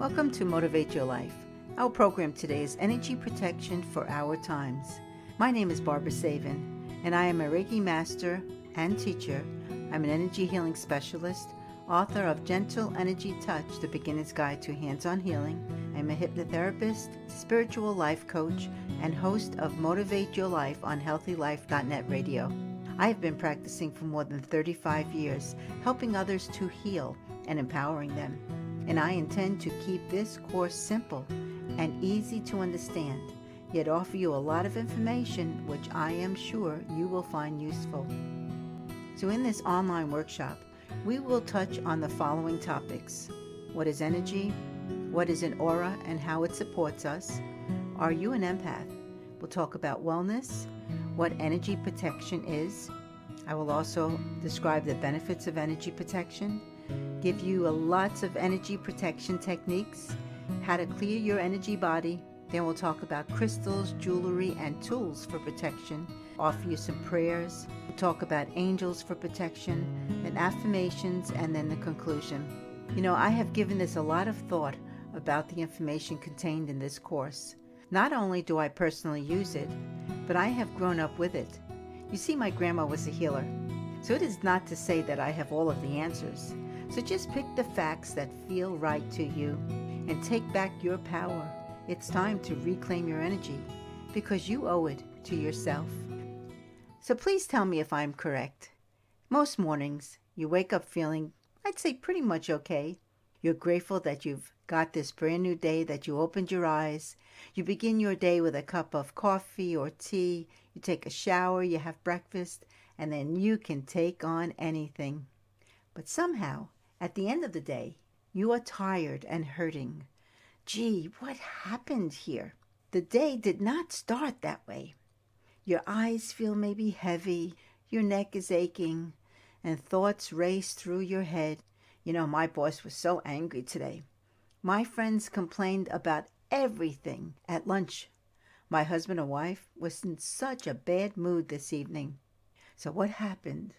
Welcome to Motivate Your Life. Our program today is Energy Protection for Our Times. My name is Barbara Savin, and I am a Reiki master and teacher. I'm an energy healing specialist, author of Gentle Energy Touch The Beginner's Guide to Hands on Healing. I'm a hypnotherapist, spiritual life coach, and host of Motivate Your Life on HealthyLife.net radio. I have been practicing for more than 35 years, helping others to heal and empowering them. And I intend to keep this course simple and easy to understand, yet offer you a lot of information which I am sure you will find useful. So, in this online workshop, we will touch on the following topics What is energy? What is an aura and how it supports us? Are you an empath? We'll talk about wellness, what energy protection is. I will also describe the benefits of energy protection, give you a lots of energy protection techniques, how to clear your energy body. Then we'll talk about crystals, jewelry, and tools for protection. Offer you some prayers. We'll talk about angels for protection, then affirmations, and then the conclusion. You know, I have given this a lot of thought about the information contained in this course. Not only do I personally use it, but I have grown up with it. You see, my grandma was a healer, so it is not to say that I have all of the answers. So just pick the facts that feel right to you and take back your power. It's time to reclaim your energy because you owe it to yourself. So please tell me if I'm correct. Most mornings, you wake up feeling, I'd say, pretty much okay. You're grateful that you've got this brand new day, that you opened your eyes. You begin your day with a cup of coffee or tea. You take a shower, you have breakfast, and then you can take on anything. But somehow, at the end of the day, you are tired and hurting. Gee, what happened here? The day did not start that way. Your eyes feel maybe heavy, your neck is aching, and thoughts race through your head. You know, my boss was so angry today. My friends complained about everything at lunch. My husband and wife was in such a bad mood this evening. So, what happened?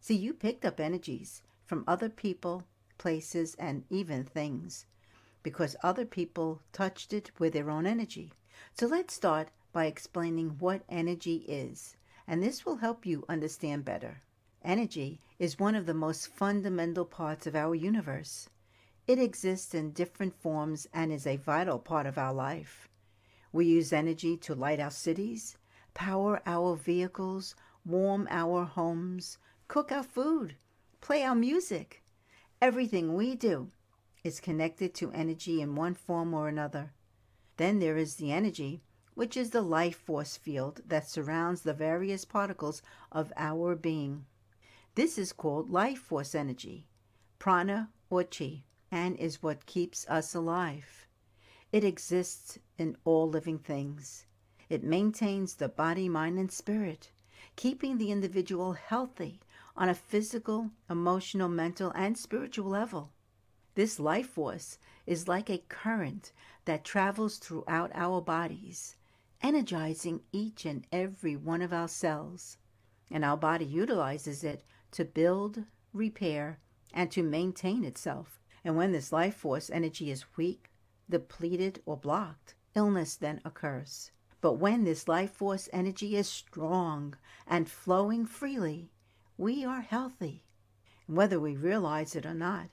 See, you picked up energies from other people, places, and even things because other people touched it with their own energy. So, let's start by explaining what energy is, and this will help you understand better. Energy is one of the most fundamental parts of our universe. It exists in different forms and is a vital part of our life. We use energy to light our cities, power our vehicles, warm our homes, cook our food, play our music. Everything we do is connected to energy in one form or another. Then there is the energy, which is the life force field that surrounds the various particles of our being. This is called life force energy, prana or chi, and is what keeps us alive. It exists in all living things. It maintains the body, mind, and spirit, keeping the individual healthy on a physical, emotional, mental, and spiritual level. This life force is like a current that travels throughout our bodies, energizing each and every one of our cells. And our body utilizes it to build, repair, and to maintain itself. And when this life force energy is weak, depleted, or blocked, illness then occurs. But when this life force energy is strong and flowing freely, we are healthy. And whether we realize it or not,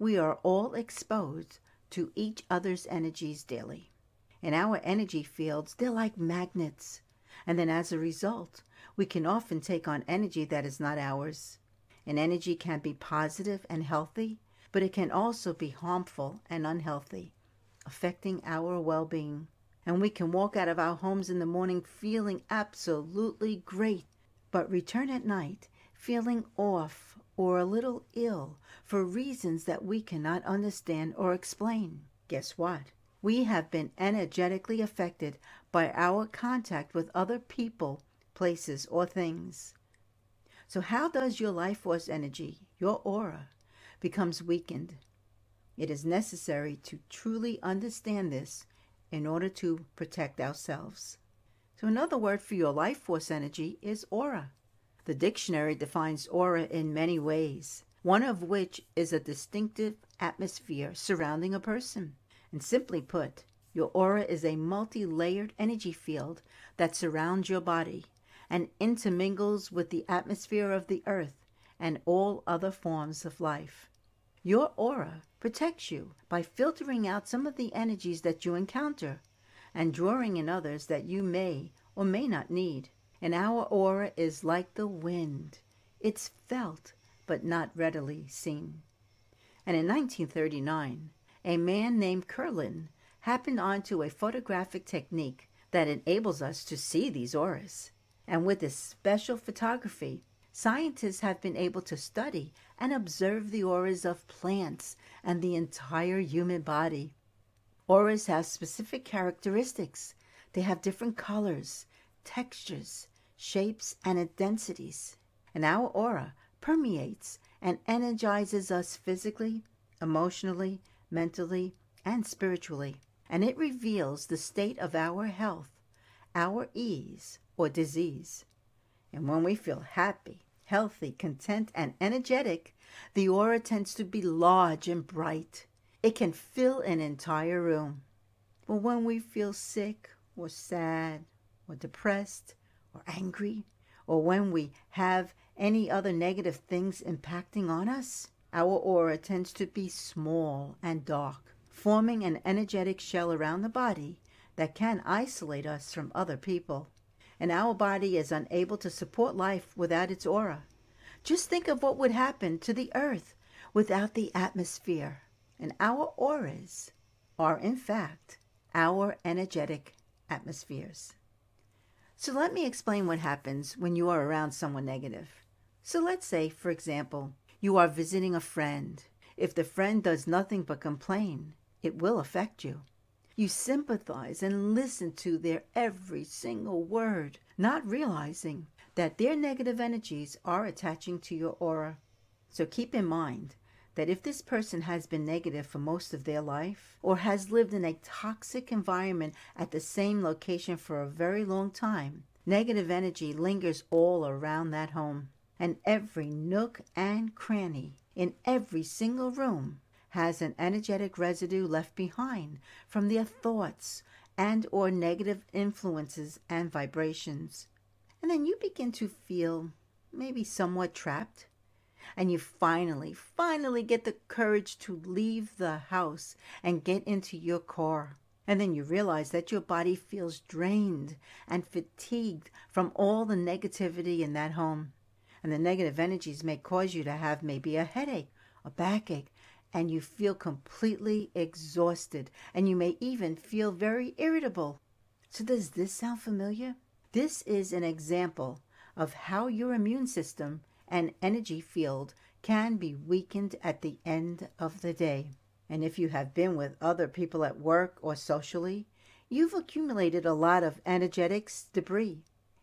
we are all exposed to each other's energies daily. In our energy fields, they're like magnets. And then as a result, we can often take on energy that is not ours. And energy can be positive and healthy, but it can also be harmful and unhealthy, affecting our well being. And we can walk out of our homes in the morning feeling absolutely great, but return at night feeling off or a little ill for reasons that we cannot understand or explain. Guess what? We have been energetically affected by our contact with other people, places, or things. So, how does your life force energy, your aura, becomes weakened? It is necessary to truly understand this in order to protect ourselves. So, another word for your life force energy is aura. The dictionary defines aura in many ways, one of which is a distinctive atmosphere surrounding a person. And simply put, your aura is a multi layered energy field that surrounds your body and intermingles with the atmosphere of the earth and all other forms of life. Your aura protects you by filtering out some of the energies that you encounter and drawing in others that you may or may not need. And our aura is like the wind it's felt, but not readily seen. And in 1939, a man named Kirlian happened onto a photographic technique that enables us to see these auras. And with this special photography, scientists have been able to study and observe the auras of plants and the entire human body. Auras have specific characteristics. They have different colors, textures, shapes, and densities. And our aura permeates and energizes us physically, emotionally, mentally, and spiritually. And it reveals the state of our health, our ease or disease. And when we feel happy, healthy, content, and energetic, the aura tends to be large and bright. It can fill an entire room. But when we feel sick or sad or depressed or angry, or when we have any other negative things impacting on us, our aura tends to be small and dark, forming an energetic shell around the body that can isolate us from other people. And our body is unable to support life without its aura. Just think of what would happen to the earth without the atmosphere. And our auras are, in fact, our energetic atmospheres. So let me explain what happens when you are around someone negative. So let's say, for example, you are visiting a friend. If the friend does nothing but complain, it will affect you. You sympathize and listen to their every single word, not realizing that their negative energies are attaching to your aura. So keep in mind that if this person has been negative for most of their life or has lived in a toxic environment at the same location for a very long time, negative energy lingers all around that home. And every nook and cranny in every single room has an energetic residue left behind from their thoughts and or negative influences and vibrations. And then you begin to feel maybe somewhat trapped and you finally, finally get the courage to leave the house and get into your car. And then you realize that your body feels drained and fatigued from all the negativity in that home. And the negative energies may cause you to have maybe a headache, a backache, and you feel completely exhausted. And you may even feel very irritable. So, does this sound familiar? This is an example of how your immune system and energy field can be weakened at the end of the day. And if you have been with other people at work or socially, you've accumulated a lot of energetics debris.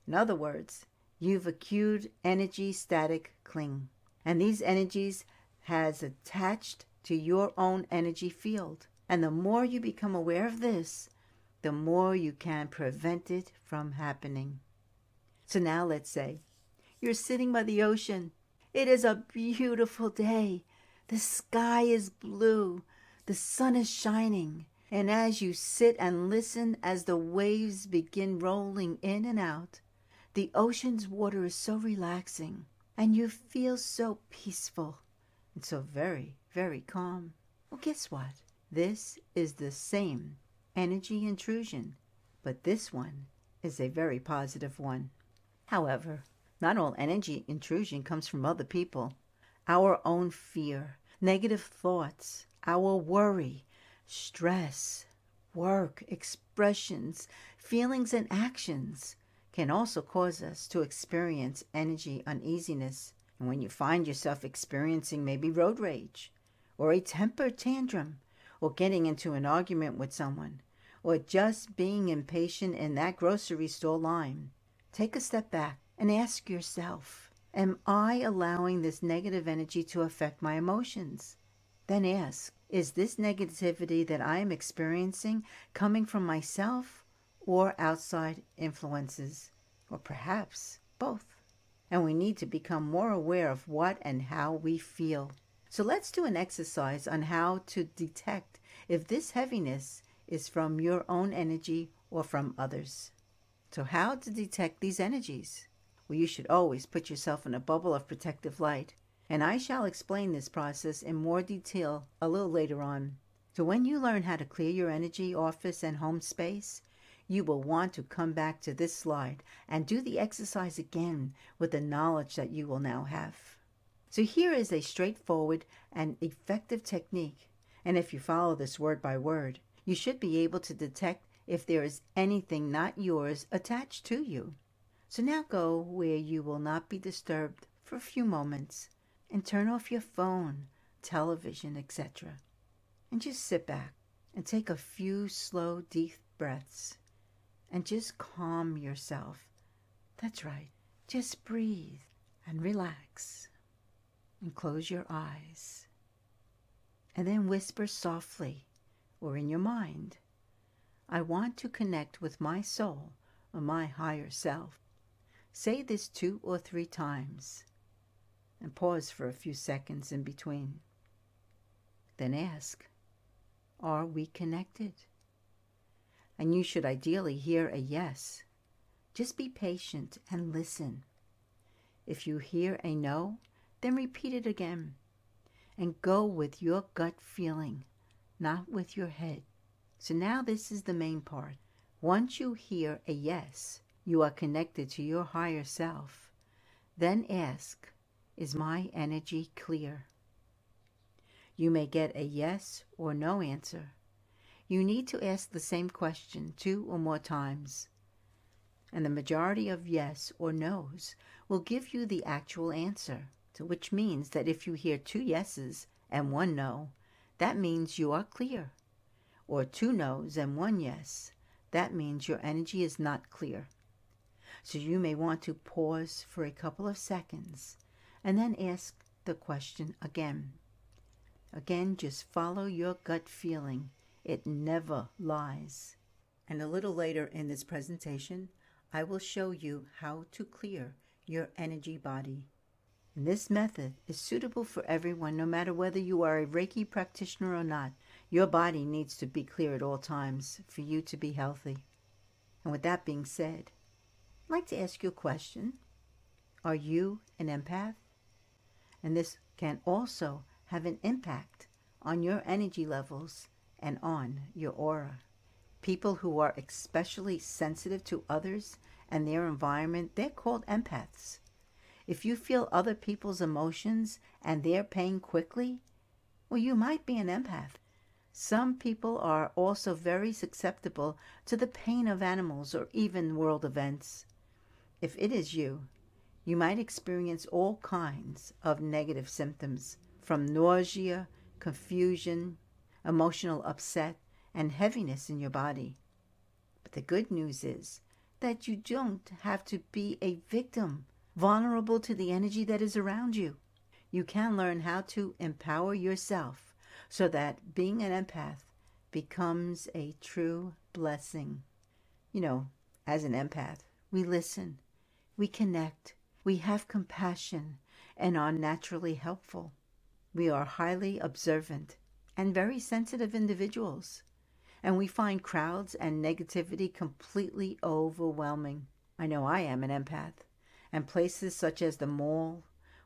In other words, you've accrued energy static cling. And these energies has attached to your own energy field. And the more you become aware of this, the more you can prevent it from happening. So now let's say you're sitting by the ocean. It is a beautiful day. The sky is blue. The sun is shining. And as you sit and listen as the waves begin rolling in and out, the ocean's water is so relaxing and you feel so peaceful and so very, very calm. Well, guess what? This is the same energy intrusion, but this one is a very positive one. However, not all energy intrusion comes from other people. Our own fear, negative thoughts, our worry, stress, work, expressions, feelings, and actions can also cause us to experience energy uneasiness. And when you find yourself experiencing maybe road rage, or a temper tantrum, or getting into an argument with someone, or just being impatient in that grocery store line, take a step back and ask yourself Am I allowing this negative energy to affect my emotions? Then ask Is this negativity that I am experiencing coming from myself or outside influences? Or perhaps both? And we need to become more aware of what and how we feel. So let's do an exercise on how to detect if this heaviness is from your own energy or from others. So, how to detect these energies? Well, you should always put yourself in a bubble of protective light, and I shall explain this process in more detail a little later on. So, when you learn how to clear your energy, office, and home space, you will want to come back to this slide and do the exercise again with the knowledge that you will now have. So, here is a straightforward and effective technique, and if you follow this word by word, you should be able to detect if there is anything not yours attached to you. So now go where you will not be disturbed for a few moments and turn off your phone, television, etc. And just sit back and take a few slow, deep breaths and just calm yourself. That's right. Just breathe and relax and close your eyes. And then whisper softly or in your mind, I want to connect with my soul or my higher self. Say this two or three times and pause for a few seconds in between. Then ask, Are we connected? And you should ideally hear a yes. Just be patient and listen. If you hear a no, then repeat it again and go with your gut feeling, not with your head. So now this is the main part. Once you hear a yes, you are connected to your higher self. Then ask, Is my energy clear? You may get a yes or no answer. You need to ask the same question two or more times. And the majority of yes or no's will give you the actual answer, which means that if you hear two yeses and one no, that means you are clear or two no's and one yes, that means your energy is not clear. So you may want to pause for a couple of seconds and then ask the question again. Again, just follow your gut feeling. It never lies. And a little later in this presentation, I will show you how to clear your energy body. And this method is suitable for everyone, no matter whether you are a Reiki practitioner or not. Your body needs to be clear at all times for you to be healthy. And with that being said, I'd like to ask you a question. Are you an empath? And this can also have an impact on your energy levels and on your aura. People who are especially sensitive to others and their environment, they're called empaths. If you feel other people's emotions and their pain quickly, well, you might be an empath. Some people are also very susceptible to the pain of animals or even world events. If it is you, you might experience all kinds of negative symptoms from nausea, confusion, emotional upset, and heaviness in your body. But the good news is that you don't have to be a victim, vulnerable to the energy that is around you. You can learn how to empower yourself so that being an empath becomes a true blessing. You know, as an empath, we listen, we connect, we have compassion, and are naturally helpful. We are highly observant and very sensitive individuals, and we find crowds and negativity completely overwhelming. I know I am an empath, and places such as the mall,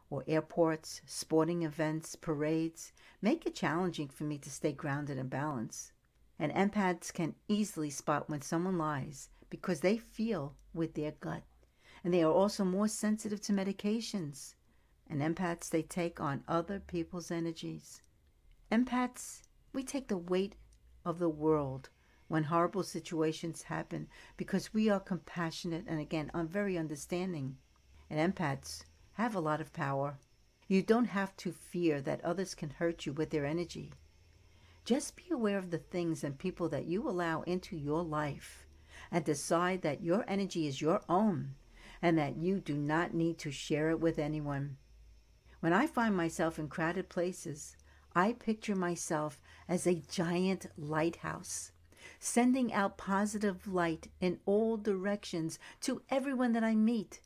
or airports, sporting events, parades make it challenging for me to stay grounded and balanced. And empaths can easily spot when someone lies because they feel with their gut. And they are also more sensitive to medications. And empaths, they take on other people's energies. Empaths, we take the weight of the world when horrible situations happen because we are compassionate and again, I'm very understanding. And empaths, have a lot of power. You don't have to fear that others can hurt you with their energy. Just be aware of the things and people that you allow into your life and decide that your energy is your own and that you do not need to share it with anyone. When I find myself in crowded places, I picture myself as a giant lighthouse, sending out positive light in all directions to everyone that I meet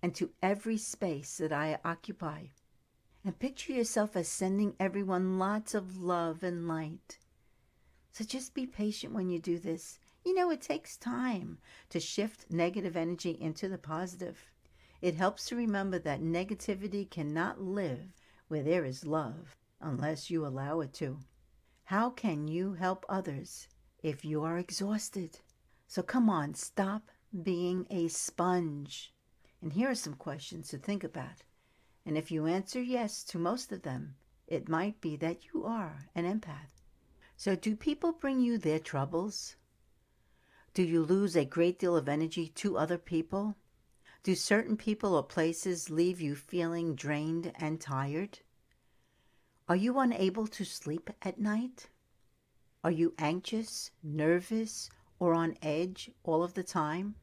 and to every space that I occupy. and picture yourself as sending everyone lots of love and light. So just be patient when you do this. You know, it takes time to shift negative energy into the positive. It helps to remember that negativity cannot live where there is love unless you allow it to. How can you help others if you are exhausted? So come on, stop being a sponge. And here are some questions to think about. And if you answer yes to most of them, it might be that you are an empath. So, do people bring you their troubles? Do you lose a great deal of energy to other people? Do certain people or places leave you feeling drained and tired? Are you unable to sleep at night? Are you anxious, nervous, or on edge all of the time?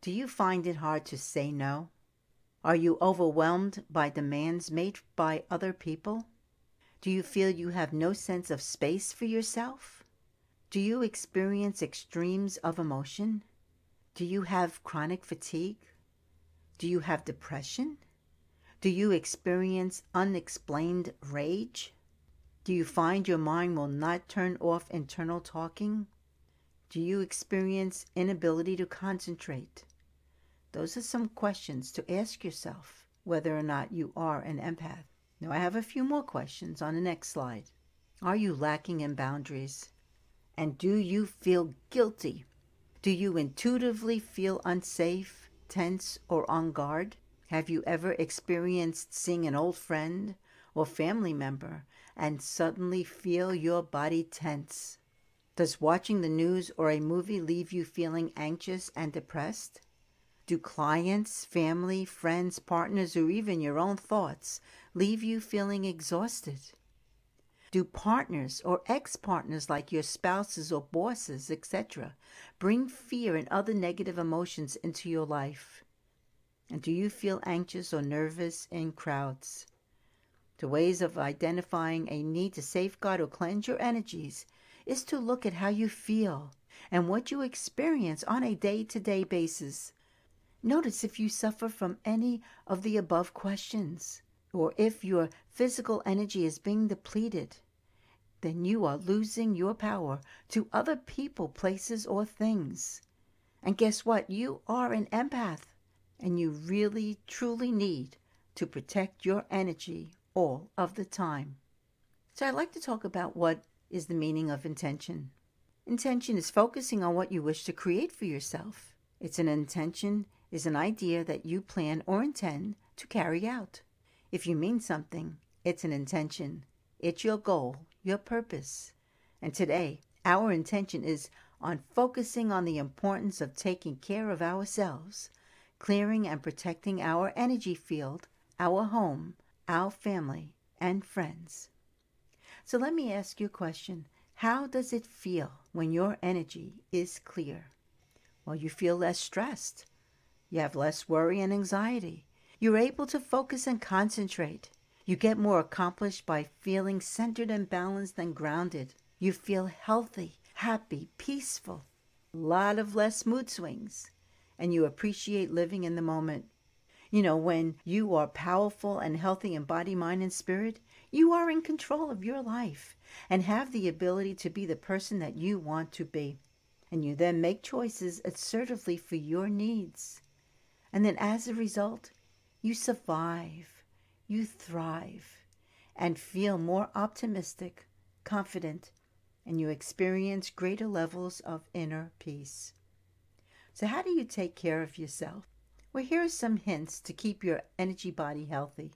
Do you find it hard to say no? Are you overwhelmed by demands made by other people? Do you feel you have no sense of space for yourself? Do you experience extremes of emotion? Do you have chronic fatigue? Do you have depression? Do you experience unexplained rage? Do you find your mind will not turn off internal talking? Do you experience inability to concentrate? Those are some questions to ask yourself whether or not you are an empath. Now, I have a few more questions on the next slide. Are you lacking in boundaries? And do you feel guilty? Do you intuitively feel unsafe tense, or on guard? Have you ever experienced seeing an old friend or family member and suddenly feel your body tense? Does watching the news or a movie leave you feeling anxious and depressed? Do clients, family, friends, partners, or even your own thoughts leave you feeling exhausted? Do partners or ex partners like your spouses or bosses, etc., bring fear and other negative emotions into your life? And do you feel anxious or nervous in crowds? The ways of identifying a need to safeguard or cleanse your energies is to look at how you feel and what you experience on a day to day basis. Notice if you suffer from any of the above questions or if your physical energy is being depleted, then you are losing your power to other people, places, or things. And guess what? You are an empath, and you really, truly need to protect your energy all of the time. So, I'd like to talk about what is the meaning of intention. Intention is focusing on what you wish to create for yourself. It's an intention is an idea that you plan or intend to carry out. If you mean something, it's an intention. It's your goal, your purpose. And today, our intention is on focusing on the importance of taking care of ourselves, clearing and protecting our energy field, our home, our family, and friends. So let me ask you a question. How does it feel when your energy is clear? Well, you feel less stressed. You have less worry and anxiety. You're able to focus and concentrate. You get more accomplished by feeling centered and balanced and grounded. You feel healthy, happy, peaceful, a lot of less mood swings, and you appreciate living in the moment. You know, when you are powerful and healthy in body, mind, and spirit, you are in control of your life and have the ability to be the person that you want to be. And you then make choices assertively for your needs. And then as a result, you survive, you thrive, and feel more optimistic, confident, and you experience greater levels of inner peace. So, how do you take care of yourself? Well, here are some hints to keep your energy body healthy.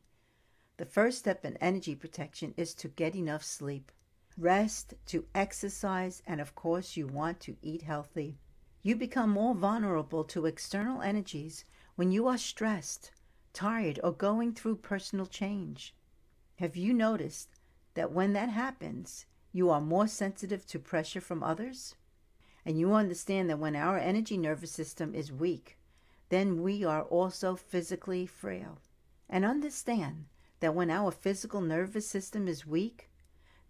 The first step in energy protection is to get enough sleep, rest, to exercise, and of course, you want to eat healthy. You become more vulnerable to external energies when you are stressed, tired, or going through personal change. Have you noticed that when that happens, you are more sensitive to pressure from others? And you understand that when our energy nervous system is weak, then we are also physically frail. And understand that when our physical nervous system is weak,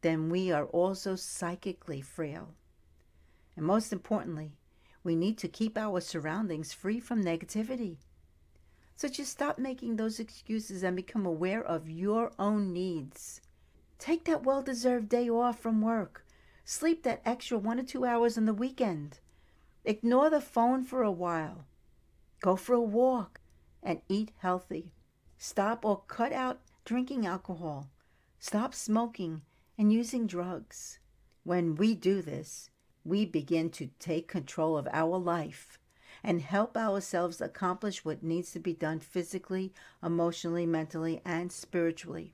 then we are also psychically frail. And most importantly, we need to keep our surroundings free from negativity. So just stop making those excuses and become aware of your own needs. Take that well deserved day off from work. Sleep that extra one or two hours on the weekend. Ignore the phone for a while. Go for a walk and eat healthy. Stop or cut out drinking alcohol. Stop smoking and using drugs. When we do this, we begin to take control of our life and help ourselves accomplish what needs to be done physically, emotionally, mentally, and spiritually.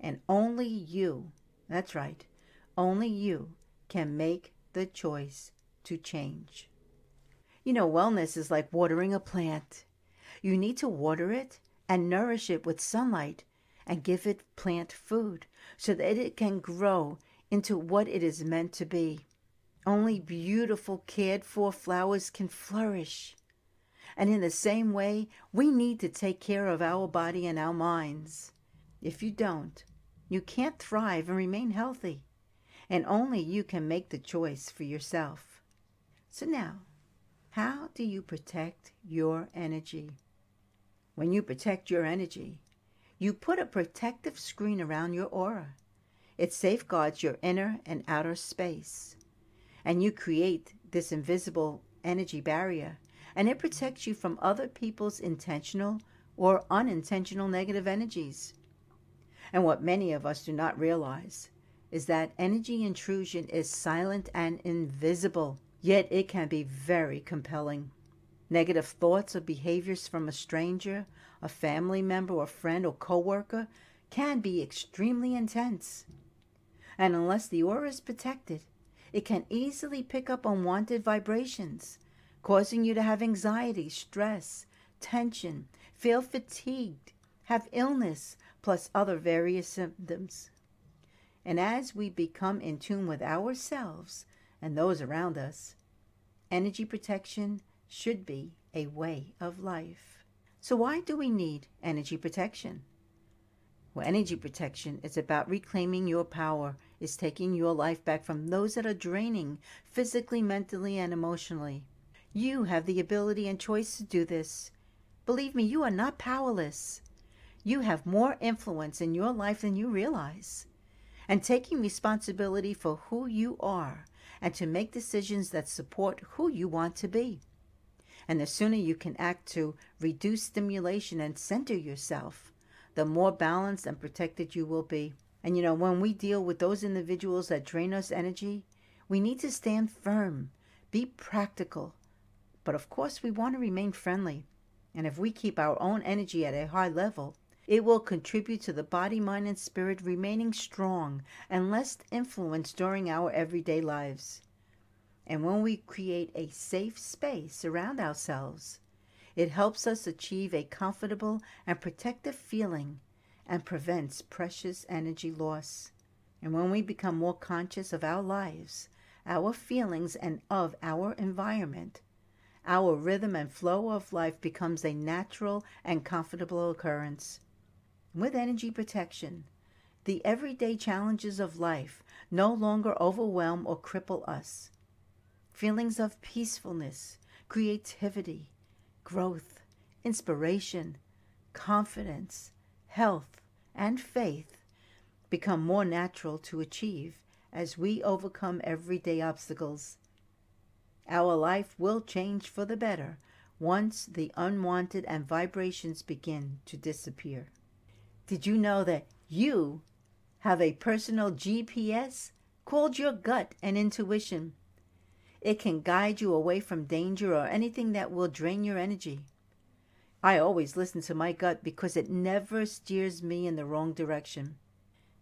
And only you, that's right, only you can make the choice to change. You know, wellness is like watering a plant. You need to water it and nourish it with sunlight and give it plant food so that it can grow into what it is meant to be. Only beautiful, cared for flowers can flourish. And in the same way, we need to take care of our body and our minds. If you don't, you can't thrive and remain healthy. And only you can make the choice for yourself. So now, how do you protect your energy? When you protect your energy, you put a protective screen around your aura. It safeguards your inner and outer space. And you create this invisible energy barrier, and it protects you from other people's intentional or unintentional negative energies. And what many of us do not realize is that energy intrusion is silent and invisible, yet it can be very compelling. Negative thoughts or behaviors from a stranger, a family member, a friend, or coworker can be extremely intense. And unless the aura is protected, it can easily pick up unwanted vibrations, causing you to have anxiety, stress, tension, feel fatigued, have illness, plus other various symptoms. And as we become in tune with ourselves and those around us, energy protection should be a way of life. So, why do we need energy protection? Well, energy protection is about reclaiming your power, is taking your life back from those that are draining physically, mentally, and emotionally. You have the ability and choice to do this. Believe me, you are not powerless. You have more influence in your life than you realize. And taking responsibility for who you are and to make decisions that support who you want to be. And the sooner you can act to reduce stimulation and center yourself, the more balanced and protected you will be. And you know, when we deal with those individuals that drain us energy, we need to stand firm, be practical. But of course, we want to remain friendly. And if we keep our own energy at a high level, it will contribute to the body, mind, and spirit remaining strong and less influenced during our everyday lives. And when we create a safe space around ourselves, it helps us achieve a comfortable and protective feeling and prevents precious energy loss. And when we become more conscious of our lives, our feelings, and of our environment, our rhythm and flow of life becomes a natural and comfortable occurrence. With energy protection, the everyday challenges of life no longer overwhelm or cripple us feelings of peacefulness, creativity, growth, inspiration, confidence, health, and faith become more natural to achieve as we overcome everyday obstacles. Our life will change for the better once the unwanted and vibrations begin to disappear. Did you know that you have a personal GPS called your gut and intuition? It can guide you away from danger or anything that will drain your energy. I always listen to my gut because it never steers me in the wrong direction.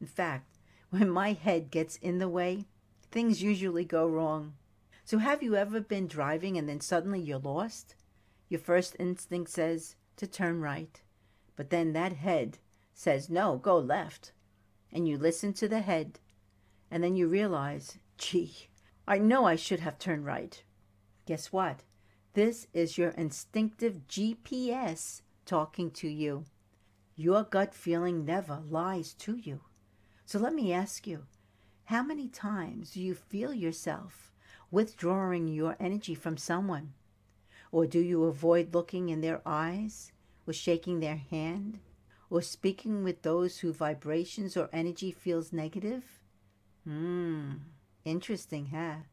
In fact, when my head gets in the way, things usually go wrong. So, have you ever been driving and then suddenly you're lost? Your first instinct says to turn right, but then that head says, no, go left. And you listen to the head, and then you realize, gee, I know I should have turned right. Guess what? This is your instinctive GPS talking to you. Your gut feeling never lies to you. So let me ask you how many times do you feel yourself withdrawing your energy from someone? Or do you avoid looking in their eyes or shaking their hand, or speaking with those whose vibrations or energy feels negative? Hmm, interesting, huh?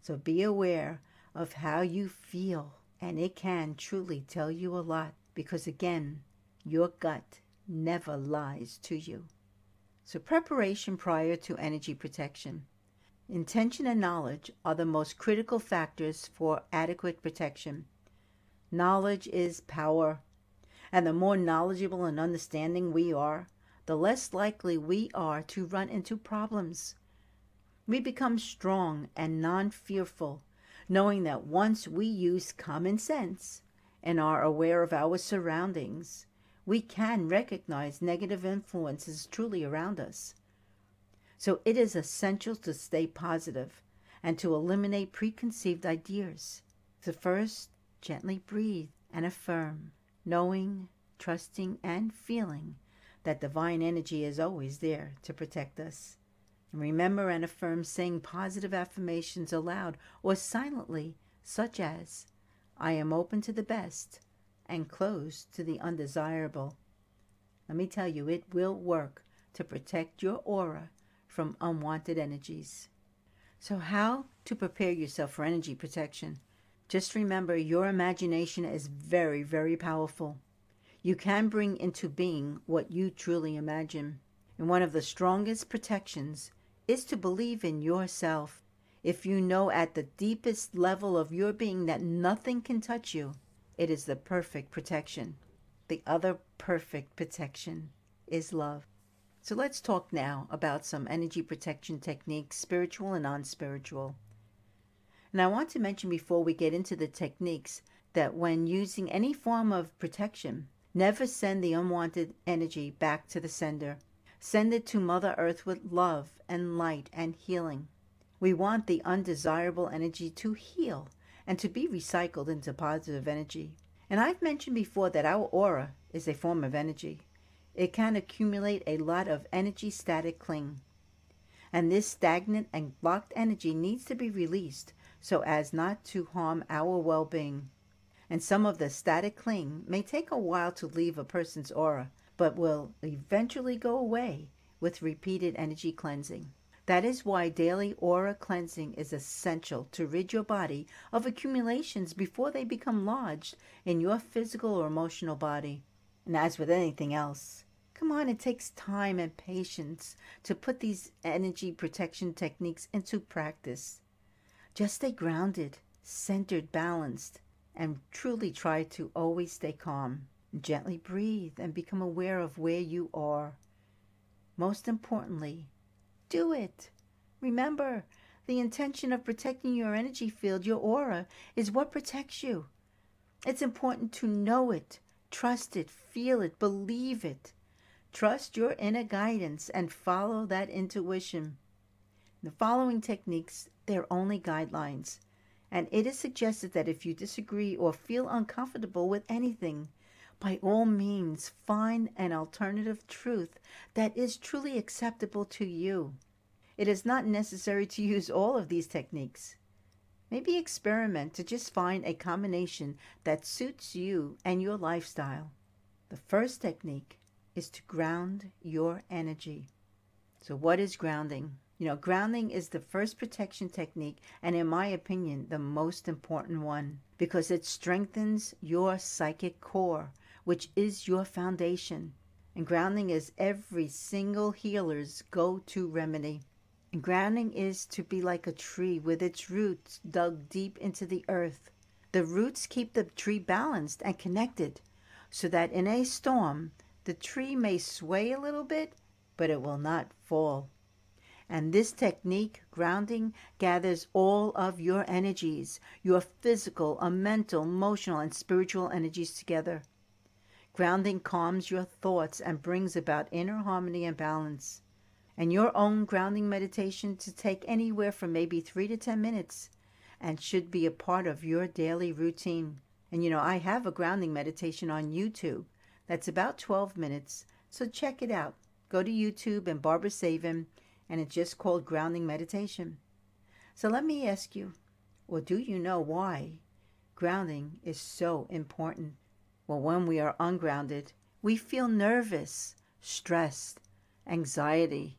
So be aware of how you feel, and it can truly tell you a lot because, again, your gut never lies to you. So, preparation prior to energy protection. Intention and knowledge are the most critical factors for adequate protection. Knowledge is power, and the more knowledgeable and understanding we are, the less likely we are to run into problems. We become strong and non fearful, knowing that once we use common sense and are aware of our surroundings, we can recognize negative influences truly around us. So it is essential to stay positive and to eliminate preconceived ideas. So, first, gently breathe and affirm, knowing, trusting, and feeling that divine energy is always there to protect us. Remember and affirm saying positive affirmations aloud or silently, such as, I am open to the best and closed to the undesirable. Let me tell you, it will work to protect your aura from unwanted energies. So, how to prepare yourself for energy protection? Just remember your imagination is very, very powerful. You can bring into being what you truly imagine. And one of the strongest protections is to believe in yourself. If you know at the deepest level of your being that nothing can touch you, it is the perfect protection. The other perfect protection is love. So let's talk now about some energy protection techniques, spiritual and non spiritual. And I want to mention before we get into the techniques that when using any form of protection, never send the unwanted energy back to the sender. Send it to Mother Earth with love and light and healing. We want the undesirable energy to heal and to be recycled into positive energy. And I've mentioned before that our aura is a form of energy. It can accumulate a lot of energy static cling. And this stagnant and blocked energy needs to be released so as not to harm our well being. And some of the static cling may take a while to leave a person's aura, but will eventually go away with repeated energy cleansing. That is why daily aura cleansing is essential to rid your body of accumulations before they become lodged in your physical or emotional body. And as with anything else, come on, it takes time and patience to put these energy protection techniques into practice. Just stay grounded, centered, balanced, and truly try to always stay calm. Gently breathe and become aware of where you are. Most importantly, do it. Remember, the intention of protecting your energy field, your aura, is what protects you. It's important to know it, trust it, feel it, believe it. Trust your inner guidance and follow that intuition. The following techniques, they're only guidelines, and it is suggested that if you disagree or feel uncomfortable with anything, by all means find an alternative truth that is truly acceptable to you. It is not necessary to use all of these techniques. Maybe experiment to just find a combination that suits you and your lifestyle. The first technique is to ground your energy. So, what is grounding? You know, grounding is the first protection technique, and in my opinion, the most important one because it strengthens your psychic core, which is your foundation. And grounding is every single healer's go to remedy. And Grounding is to be like a tree with its roots dug deep into the earth. The roots keep the tree balanced and connected so that in a storm the tree may sway a little bit, but it will not fall. And this technique, grounding, gathers all of your energies, your physical, a mental, emotional, and spiritual energies together. Grounding calms your thoughts and brings about inner harmony and balance and your own grounding meditation to take anywhere from maybe three to 10 minutes and should be a part of your daily routine. And you know, I have a grounding meditation on YouTube that's about 12 minutes, so check it out. Go to YouTube and Barbara Savin, and it's just called Grounding Meditation. So let me ask you, or do you know why grounding is so important? Well, when we are ungrounded, we feel nervous, stressed, anxiety.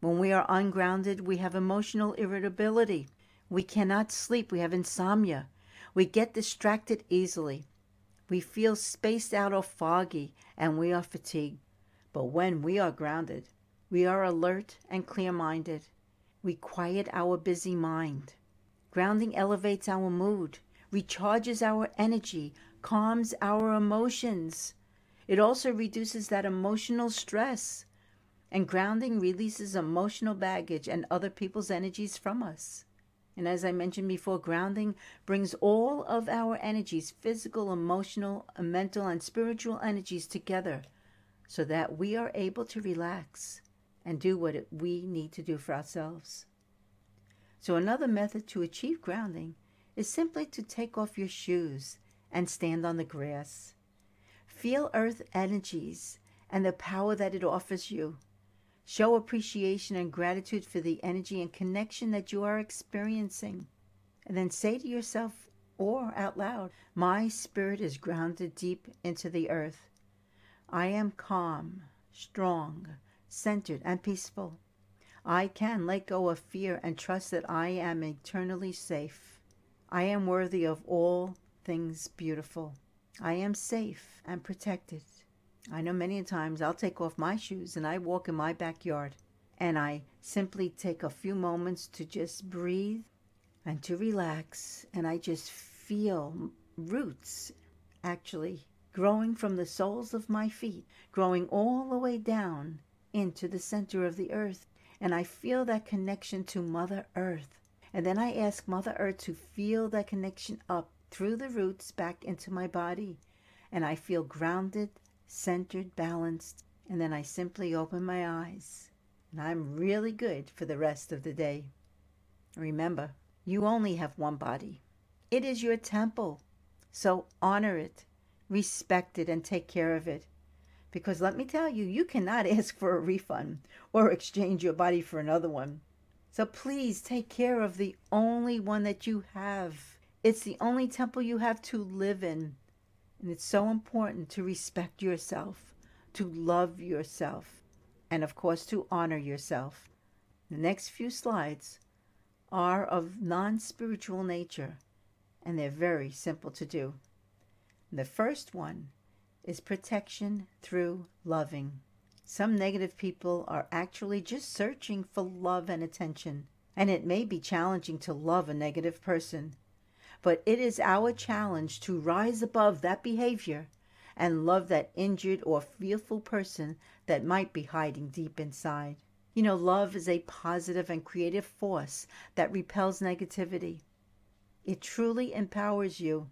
When we are ungrounded, we have emotional irritability. We cannot sleep. We have insomnia. We get distracted easily. We feel spaced out or foggy, and we are fatigued. But when we are grounded, we are alert and clear minded. We quiet our busy mind. Grounding elevates our mood, recharges our energy, calms our emotions. It also reduces that emotional stress. And grounding releases emotional baggage and other people's energies from us. And as I mentioned before, grounding brings all of our energies physical, emotional, mental, and spiritual energies together so that we are able to relax and do what we need to do for ourselves. So, another method to achieve grounding is simply to take off your shoes and stand on the grass. Feel earth energies and the power that it offers you. Show appreciation and gratitude for the energy and connection that you are experiencing. And then say to yourself or out loud, My spirit is grounded deep into the earth. I am calm, strong, centered, and peaceful. I can let go of fear and trust that I am eternally safe. I am worthy of all things beautiful. I am safe and protected. I know many times I'll take off my shoes and I walk in my backyard and I simply take a few moments to just breathe and to relax and I just feel roots actually growing from the soles of my feet, growing all the way down into the center of the earth. And I feel that connection to Mother Earth. And then I ask Mother Earth to feel that connection up through the roots back into my body. And I feel grounded centered, balanced, and then I simply open my eyes and I'm really good for the rest of the day. Remember, you only have one body. It is your temple. So honor it, respect it, and take care of it. Because let me tell you, you cannot ask for a refund or exchange your body for another one. So please take care of the only one that you have. It's the only temple you have to live in. And it's so important to respect yourself, to love yourself, and of course to honor yourself. The next few slides are of non spiritual nature, and they're very simple to do. The first one is protection through loving. Some negative people are actually just searching for love and attention, and it may be challenging to love a negative person. But it is our challenge to rise above that behavior and love that injured or fearful person that might be hiding deep inside. You know, love is a positive and creative force that repels negativity. It truly empowers you.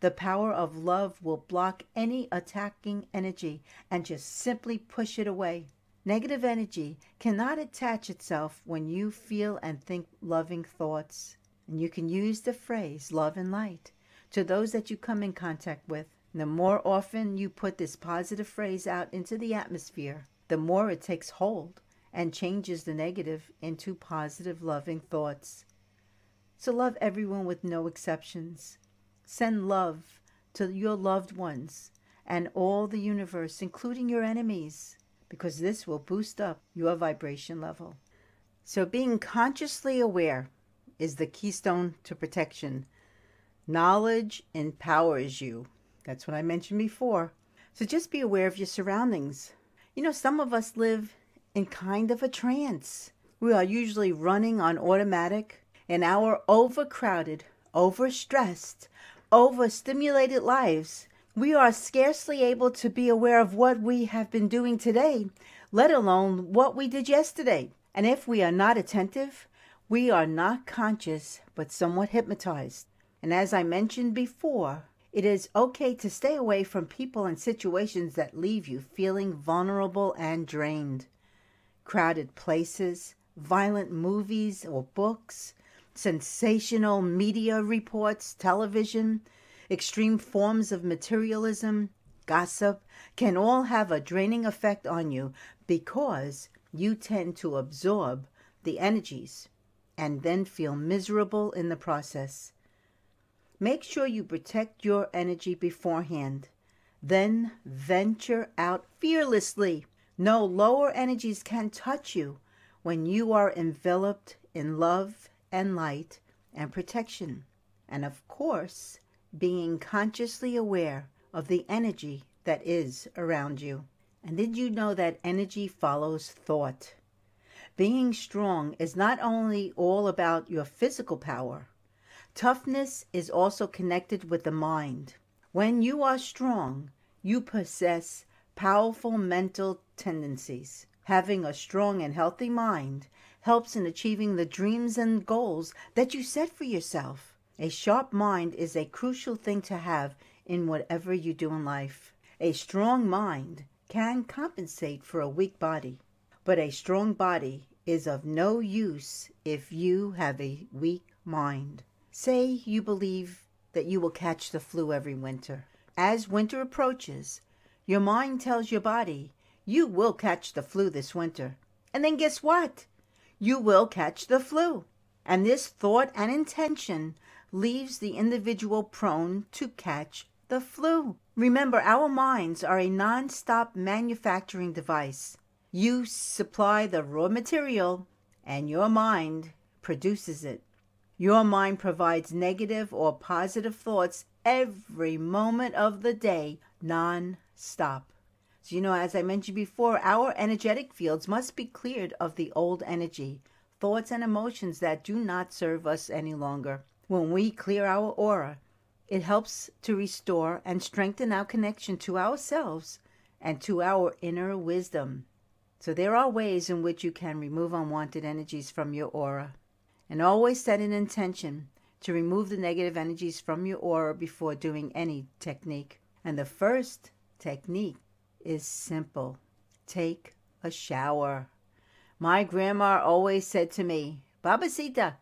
The power of love will block any attacking energy and just simply push it away. Negative energy cannot attach itself when you feel and think loving thoughts. And you can use the phrase love and light to those that you come in contact with. The more often you put this positive phrase out into the atmosphere, the more it takes hold and changes the negative into positive, loving thoughts. So love everyone with no exceptions. Send love to your loved ones and all the universe, including your enemies, because this will boost up your vibration level. So, being consciously aware is the keystone to protection. Knowledge empowers you. That's what I mentioned before. So just be aware of your surroundings. You know, some of us live in kind of a trance. We are usually running on automatic in our overcrowded, overstressed, overstimulated lives. We are scarcely able to be aware of what we have been doing today, let alone what we did yesterday. And if we are not attentive, we are not conscious, but somewhat hypnotized. And as I mentioned before, it is okay to stay away from people and situations that leave you feeling vulnerable and drained. Crowded places, violent movies or books, sensational media reports, television, extreme forms of materialism, gossip can all have a draining effect on you because you tend to absorb the energies and then feel miserable in the process. Make sure you protect your energy beforehand. Then venture out fearlessly. No lower energies can touch you when you are enveloped in love and light and protection. And of course, being consciously aware of the energy that is around you. And did you know that energy follows thought? Being strong is not only all about your physical power, toughness is also connected with the mind. When you are strong, you possess powerful mental tendencies. Having a strong and healthy mind helps in achieving the dreams and goals that you set for yourself. A sharp mind is a crucial thing to have in whatever you do in life. A strong mind can compensate for a weak body, but a strong body is of no use if you have a weak mind. Say you believe that you will catch the flu every winter. As winter approaches, your mind tells your body you will catch the flu this winter. And then guess what? You will catch the flu. And this thought and intention leaves the individual prone to catch the flu. Remember, our minds are a non stop manufacturing device. You supply the raw material, and your mind produces it. Your mind provides negative or positive thoughts every moment of the day, non stop. So, you know, as I mentioned before, our energetic fields must be cleared of the old energy, thoughts, and emotions that do not serve us any longer. When we clear our aura, it helps to restore and strengthen our connection to ourselves and to our inner wisdom. So, there are ways in which you can remove unwanted energies from your aura. And always set an intention to remove the negative energies from your aura before doing any technique. And the first technique is simple take a shower. My grandma always said to me, Babasita,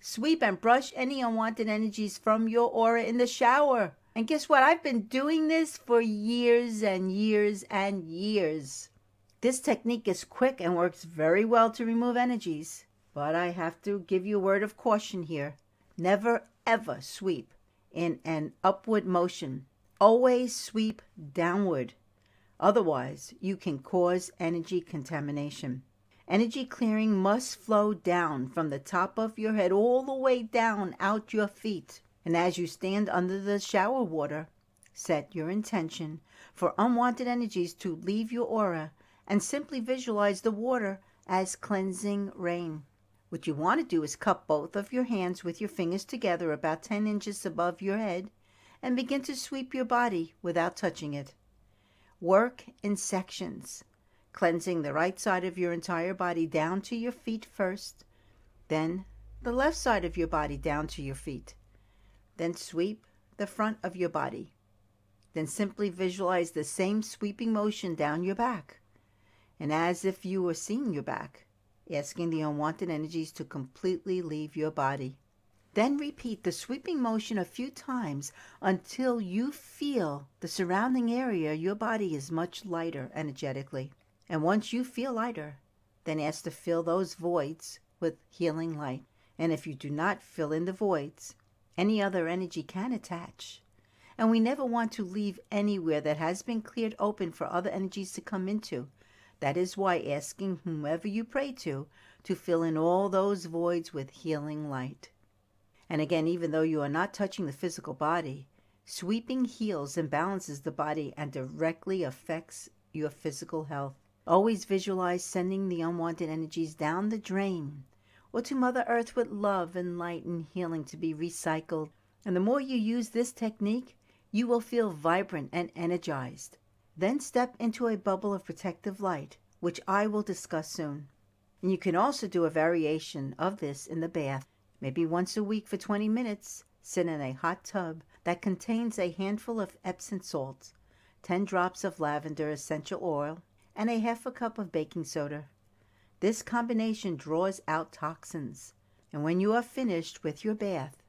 Sweep and brush any unwanted energies from your aura in the shower. And guess what? I've been doing this for years and years and years. This technique is quick and works very well to remove energies. But I have to give you a word of caution here. Never ever sweep in an upward motion. Always sweep downward. Otherwise, you can cause energy contamination. Energy clearing must flow down from the top of your head all the way down out your feet. And as you stand under the shower water, set your intention for unwanted energies to leave your aura and simply visualize the water as cleansing rain. What you want to do is cup both of your hands with your fingers together about 10 inches above your head and begin to sweep your body without touching it. Work in sections cleansing the right side of your entire body down to your feet first, then the left side of your body down to your feet. Then sweep the front of your body. Then simply visualize the same sweeping motion down your back. And as if you were seeing your back, asking the unwanted energies to completely leave your body. Then repeat the sweeping motion a few times until you feel the surrounding area your body is much lighter energetically. And once you feel lighter, then ask to fill those voids with healing light. And if you do not fill in the voids, any other energy can attach. And we never want to leave anywhere that has been cleared open for other energies to come into. That is why asking whomever you pray to to fill in all those voids with healing light. And again, even though you are not touching the physical body, sweeping heals and balances the body and directly affects your physical health. Always visualize sending the unwanted energies down the drain or to Mother Earth with love and light and healing to be recycled. And the more you use this technique, you will feel vibrant and energized. Then step into a bubble of protective light, which I will discuss soon. And you can also do a variation of this in the bath. Maybe once a week for 20 minutes, sit in a hot tub that contains a handful of Epsom salts, 10 drops of lavender essential oil, and a half a cup of baking soda. This combination draws out toxins. And when you are finished with your bath,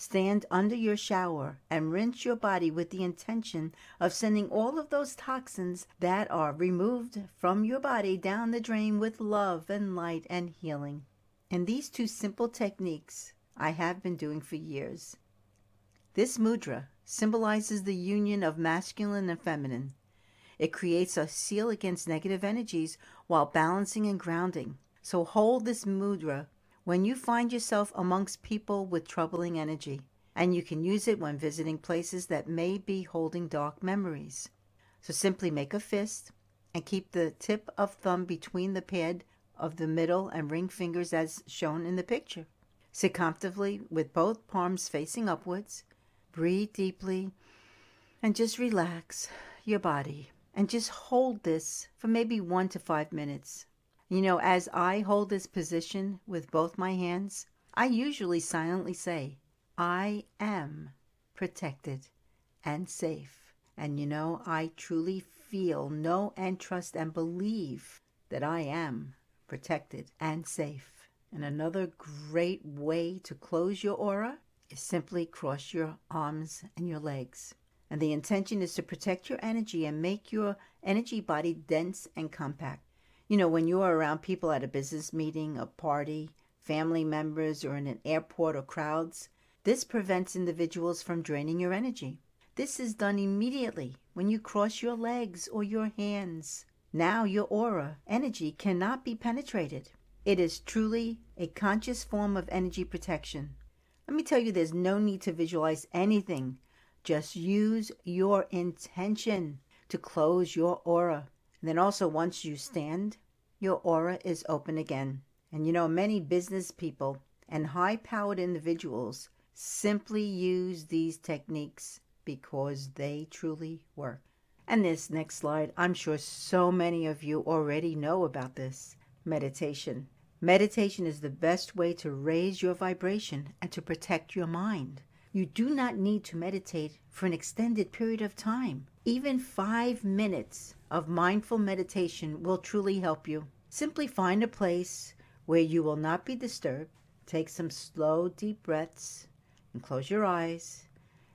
stand under your shower and rinse your body with the intention of sending all of those toxins that are removed from your body down the drain with love and light and healing. And these two simple techniques I have been doing for years. This mudra symbolizes the union of masculine and feminine. It creates a seal against negative energies while balancing and grounding. So hold this mudra when you find yourself amongst people with troubling energy, and you can use it when visiting places that may be holding dark memories. So simply make a fist and keep the tip of thumb between the pad of the middle and ring fingers as shown in the picture. Sit comfortably with both palms facing upwards. Breathe deeply and just relax your body and just hold this for maybe one to five minutes. You know, as I hold this position with both my hands, I usually silently say, I am protected and safe. And you know, I truly feel, know, and trust and believe that I am protected and safe. And another great way to close your aura is simply cross your arms and your legs. And the intention is to protect your energy and make your energy body dense and compact. You know, when you are around people at a business meeting, a party, family members, or in an airport or crowds, this prevents individuals from draining your energy. This is done immediately when you cross your legs or your hands. Now your aura energy cannot be penetrated. It is truly a conscious form of energy protection. Let me tell you, there's no need to visualize anything. Just use your intention to close your aura. And then also, once you stand, your aura is open again. And you know, many business people and high powered individuals simply use these techniques because they truly work. And this next slide, I'm sure so many of you already know about this meditation. Meditation is the best way to raise your vibration and to protect your mind. You do not need to meditate for an extended period of time. Even five minutes of mindful meditation will truly help you. Simply find a place where you will not be disturbed. Take some slow, deep breaths and close your eyes.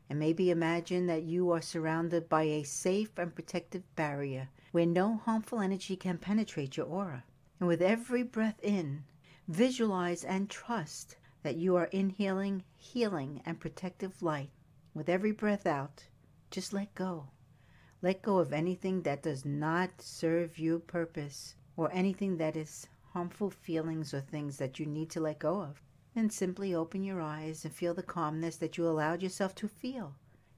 And maybe imagine that you are surrounded by a safe and protective barrier where no harmful energy can penetrate your aura. And with every breath in, visualize and trust that you are inhaling healing and protective light. With every breath out, just let go. Let go of anything that does not serve you purpose or anything that is harmful feelings or things that you need to let go of. And simply open your eyes and feel the calmness that you allowed yourself to feel.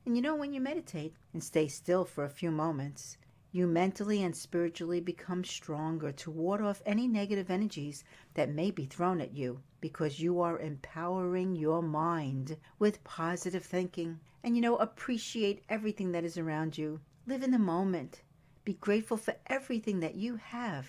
And you know, when you meditate and stay still for a few moments, you mentally and spiritually become stronger to ward off any negative energies that may be thrown at you because you are empowering your mind with positive thinking. And you know, appreciate everything that is around you. Live in the moment. Be grateful for everything that you have.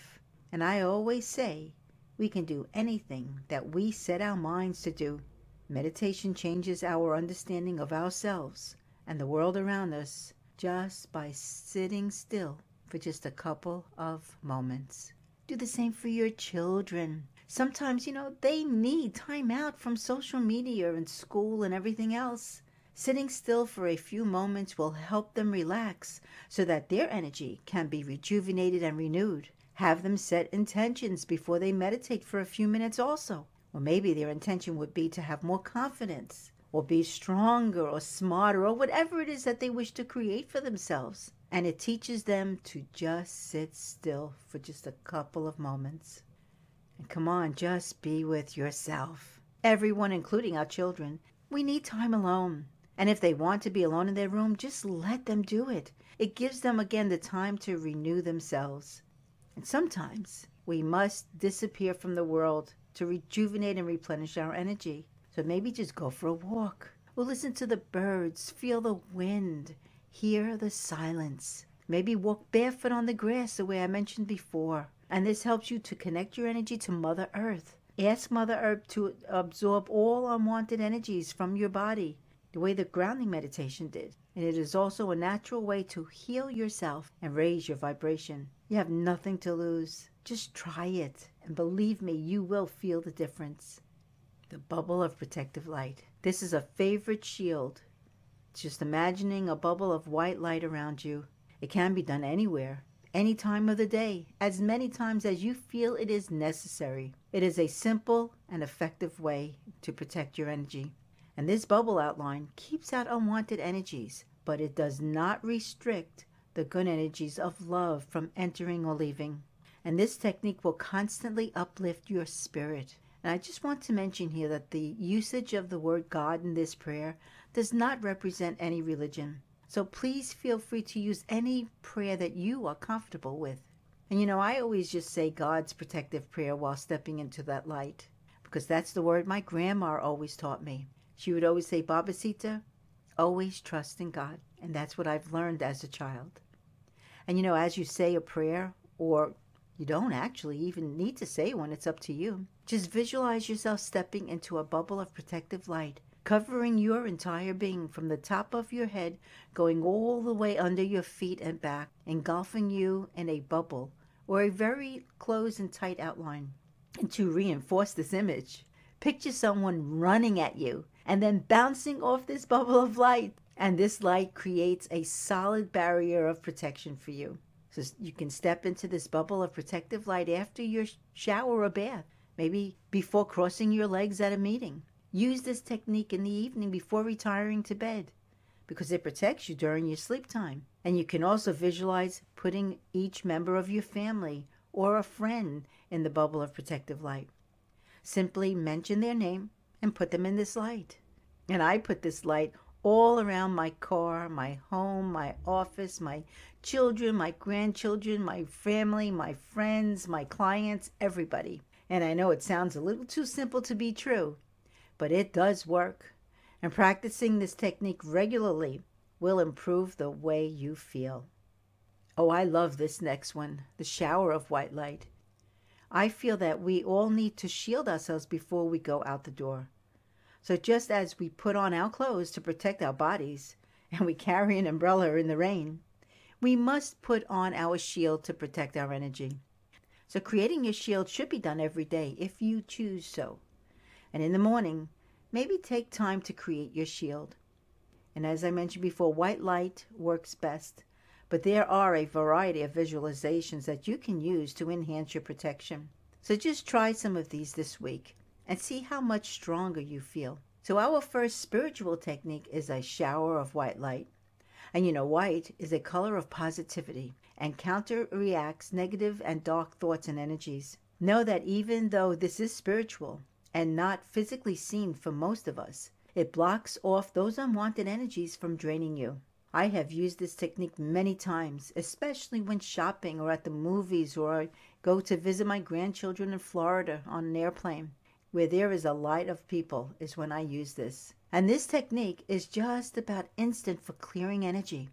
And I always say, we can do anything that we set our minds to do. Meditation changes our understanding of ourselves and the world around us just by sitting still for just a couple of moments. Do the same for your children. Sometimes, you know, they need time out from social media and school and everything else. Sitting still for a few moments will help them relax so that their energy can be rejuvenated and renewed. Have them set intentions before they meditate for a few minutes also. Or maybe their intention would be to have more confidence or be stronger or smarter or whatever it is that they wish to create for themselves. And it teaches them to just sit still for just a couple of moments. And come on, just be with yourself. Everyone, including our children, we need time alone. And if they want to be alone in their room, just let them do it. It gives them again the time to renew themselves. And sometimes we must disappear from the world to rejuvenate and replenish our energy. So maybe just go for a walk or listen to the birds, feel the wind, hear the silence. Maybe walk barefoot on the grass the way I mentioned before. And this helps you to connect your energy to Mother Earth. Ask Mother Earth to absorb all unwanted energies from your body, the way the grounding meditation did. And it is also a natural way to heal yourself and raise your vibration. You have nothing to lose. Just try it. And believe me, you will feel the difference the bubble of protective light. This is a favorite shield. It's Just imagining a bubble of white light around you. It can be done anywhere, any time of the day, as many times as you feel it is necessary. It is a simple and effective way to protect your energy. And this bubble outline keeps out unwanted energies, but it does not restrict the good energies of love from entering or leaving. And this technique will constantly uplift your spirit. And I just want to mention here that the usage of the word God in this prayer does not represent any religion. So please feel free to use any prayer that you are comfortable with. And you know, I always just say God's protective prayer while stepping into that light because that's the word my grandma always taught me. She would always say, Babasita, always trust in God. And that's what I've learned as a child. And you know, as you say a prayer, or you don't actually even need to say one, it's up to you. Just visualize yourself stepping into a bubble of protective light, covering your entire being from the top of your head, going all the way under your feet and back, engulfing you in a bubble or a very close and tight outline. And to reinforce this image, picture someone running at you and then bouncing off this bubble of light. And this light creates a solid barrier of protection for you. So you can step into this bubble of protective light after your shower or bath, maybe before crossing your legs at a meeting. Use this technique in the evening before retiring to bed because it protects you during your sleep time. And you can also visualize putting each member of your family or a friend in the bubble of protective light. Simply mention their name and put them in this light. And I put this light all around my car, my home, my office, my children, my grandchildren, my family, my friends, my clients, everybody. And I know it sounds a little too simple to be true, but it does work. And practicing this technique regularly will improve the way you feel. Oh, I love this next one the shower of white light. I feel that we all need to shield ourselves before we go out the door. So just as we put on our clothes to protect our bodies and we carry an umbrella in the rain, we must put on our shield to protect our energy. So creating your shield should be done every day if you choose so. And in the morning, maybe take time to create your shield. And as I mentioned before, white light works best, but there are a variety of visualizations that you can use to enhance your protection. So just try some of these this week and see how much stronger you feel. So, our first spiritual technique is a shower of white light. And you know, white is a color of positivity and counter reacts negative and dark thoughts and energies. Know that even though this is spiritual and not physically seen for most of us, it blocks off those unwanted energies from draining you. I have used this technique many times, especially when shopping or at the movies or I go to visit my grandchildren in Florida on an airplane where there is a light of people is when I use this. And this technique is just about instant for clearing energy.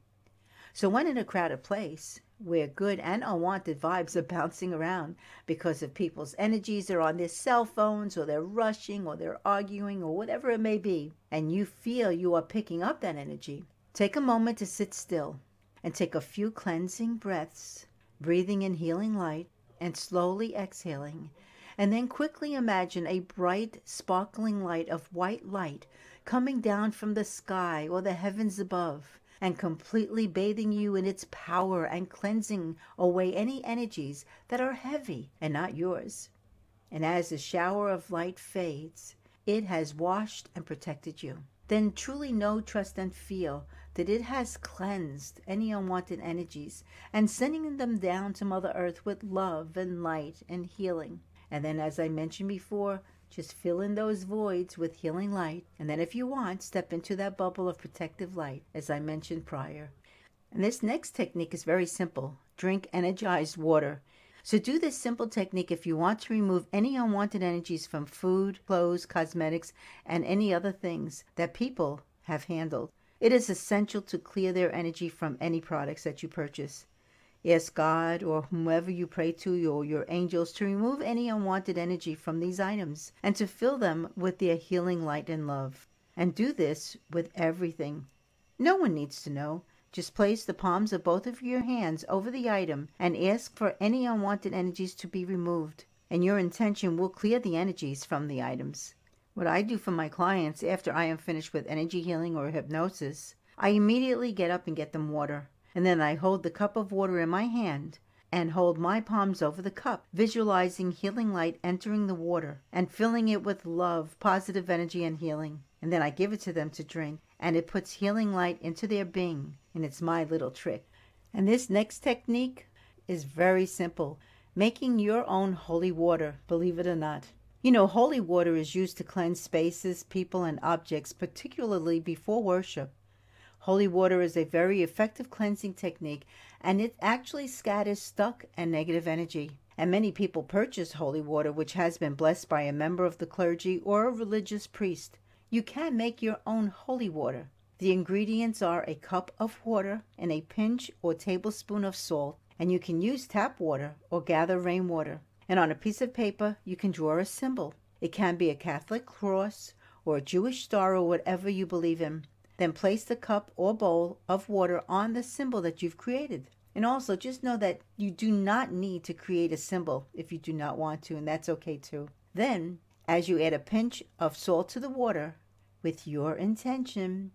So when in a crowded place where good and unwanted vibes are bouncing around because of people's energies are on their cell phones or they're rushing or they're arguing or whatever it may be, and you feel you are picking up that energy, take a moment to sit still and take a few cleansing breaths, breathing in healing light and slowly exhaling and then quickly imagine a bright, sparkling light of white light coming down from the sky or the heavens above and completely bathing you in its power and cleansing away any energies that are heavy and not yours. And as the shower of light fades, it has washed and protected you. Then truly know, trust, and feel that it has cleansed any unwanted energies and sending them down to Mother Earth with love and light and healing. And then, as I mentioned before, just fill in those voids with healing light. And then, if you want, step into that bubble of protective light, as I mentioned prior. And this next technique is very simple drink energized water. So, do this simple technique if you want to remove any unwanted energies from food, clothes, cosmetics, and any other things that people have handled. It is essential to clear their energy from any products that you purchase. Ask God or whomever you pray to or your angels to remove any unwanted energy from these items and to fill them with their healing light and love. And do this with everything. No one needs to know. Just place the palms of both of your hands over the item and ask for any unwanted energies to be removed. And your intention will clear the energies from the items. What I do for my clients after I am finished with energy healing or hypnosis, I immediately get up and get them water and then I hold the cup of water in my hand and hold my palms over the cup, visualizing healing light entering the water and filling it with love, positive energy, and healing. And then I give it to them to drink, and it puts healing light into their being, and it's my little trick. And this next technique is very simple making your own holy water, believe it or not. You know, holy water is used to cleanse spaces, people, and objects, particularly before worship. Holy water is a very effective cleansing technique and it actually scatters stuck and negative energy. And many people purchase holy water which has been blessed by a member of the clergy or a religious priest. You can make your own holy water. The ingredients are a cup of water and a pinch or tablespoon of salt, and you can use tap water or gather rainwater. And on a piece of paper, you can draw a symbol. It can be a Catholic cross or a Jewish star or whatever you believe in. Then place the cup or bowl of water on the symbol that you've created. And also, just know that you do not need to create a symbol if you do not want to, and that's okay too. Then, as you add a pinch of salt to the water, with your intention,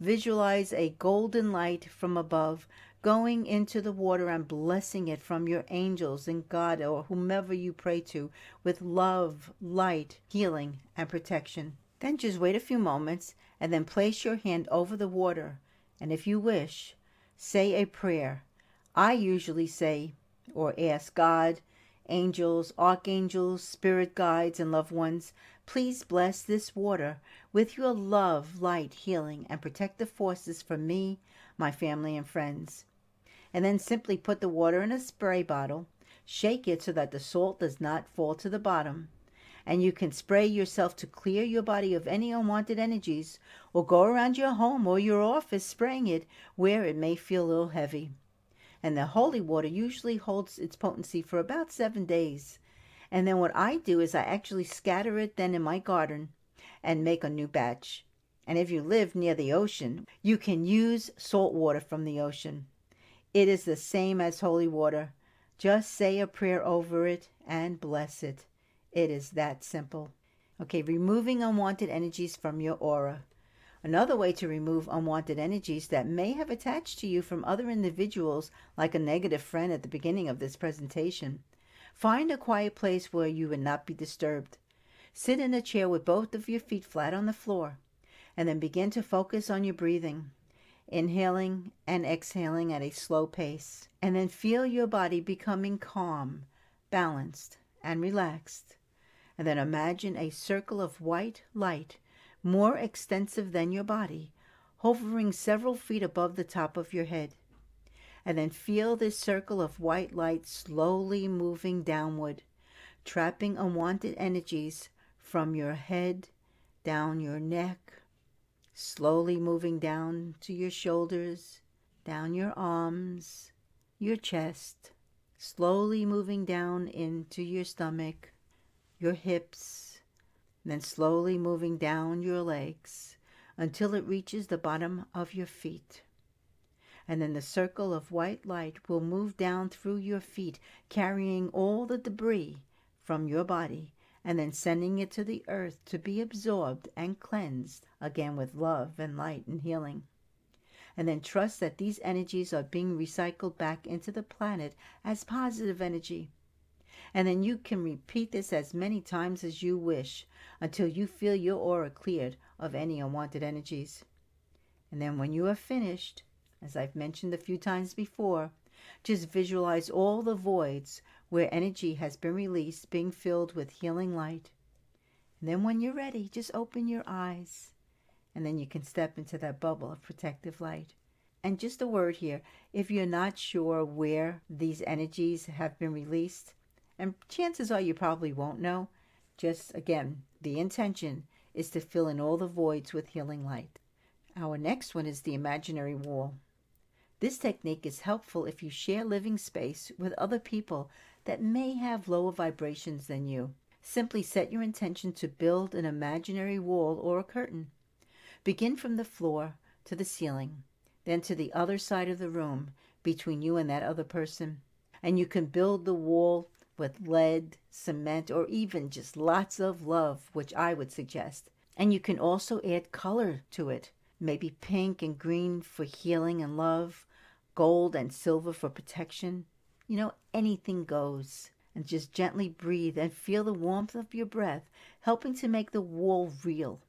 visualize a golden light from above going into the water and blessing it from your angels and God or whomever you pray to with love, light, healing, and protection. Then just wait a few moments and then place your hand over the water. And if you wish, say a prayer. I usually say or ask God, angels, archangels, spirit guides, and loved ones, please bless this water with your love, light, healing, and protect the forces for me, my family, and friends. And then simply put the water in a spray bottle, shake it so that the salt does not fall to the bottom, and you can spray yourself to clear your body of any unwanted energies or go around your home or your office spraying it where it may feel a little heavy. And the holy water usually holds its potency for about seven days. And then what I do is I actually scatter it then in my garden and make a new batch. And if you live near the ocean, you can use salt water from the ocean. It is the same as holy water. Just say a prayer over it and bless it. It is that simple. Okay, removing unwanted energies from your aura. Another way to remove unwanted energies that may have attached to you from other individuals, like a negative friend at the beginning of this presentation. Find a quiet place where you will not be disturbed. Sit in a chair with both of your feet flat on the floor, and then begin to focus on your breathing, inhaling and exhaling at a slow pace, and then feel your body becoming calm, balanced, and relaxed and then imagine a circle of white light, more extensive than your body, hovering several feet above the top of your head. And then feel this circle of white light slowly moving downward, trapping unwanted energies from your head down your neck, slowly moving down to your shoulders, down your arms, your chest, slowly moving down into your stomach, your hips, then slowly moving down your legs until it reaches the bottom of your feet. And then the circle of white light will move down through your feet, carrying all the debris from your body and then sending it to the earth to be absorbed and cleansed again with love and light and healing. And then trust that these energies are being recycled back into the planet as positive energy and then you can repeat this as many times as you wish until you feel your aura cleared of any unwanted energies. And then when you are finished, as I've mentioned a few times before, just visualize all the voids where energy has been released being filled with healing light. And then when you're ready, just open your eyes. And then you can step into that bubble of protective light. And just a word here if you're not sure where these energies have been released, and chances are you probably won't know. Just again, the intention is to fill in all the voids with healing light. Our next one is the imaginary wall. This technique is helpful if you share living space with other people that may have lower vibrations than you. Simply set your intention to build an imaginary wall or a curtain. Begin from the floor to the ceiling, then to the other side of the room between you and that other person. And you can build the wall with lead, cement, or even just lots of love, which I would suggest. And you can also add color to it, maybe pink and green for healing and love, gold and silver for protection. You know, anything goes. And just gently breathe and feel the warmth of your breath helping to make the wall real.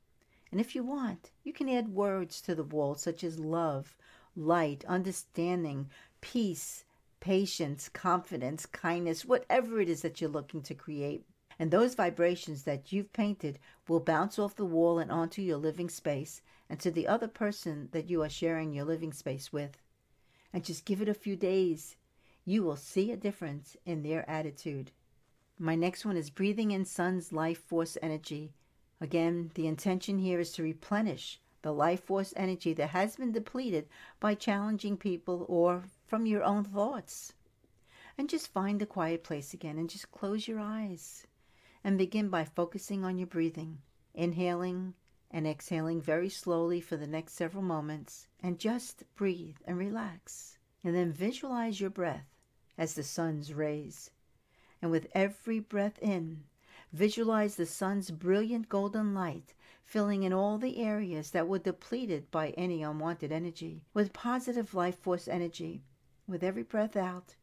And if you want, you can add words to the wall such as love, light, understanding, peace, patience, confidence, kindness, whatever it is that you're looking to create. And those vibrations that you've painted will bounce off the wall and onto your living space and to the other person that you are sharing your living space with. And just give it a few days. You will see a difference in their attitude. My next one is breathing in sun's life force energy. Again, the intention here is to replenish the life force energy that has been depleted by challenging people or from your own thoughts. And just find a quiet place again and just close your eyes and begin by focusing on your breathing, inhaling and exhaling very slowly for the next several moments, and just breathe and relax. And then visualize your breath as the sun's rays. And with every breath in, visualize the sun's brilliant golden light filling in all the areas that were depleted by any unwanted energy with positive life force energy. With every breath out,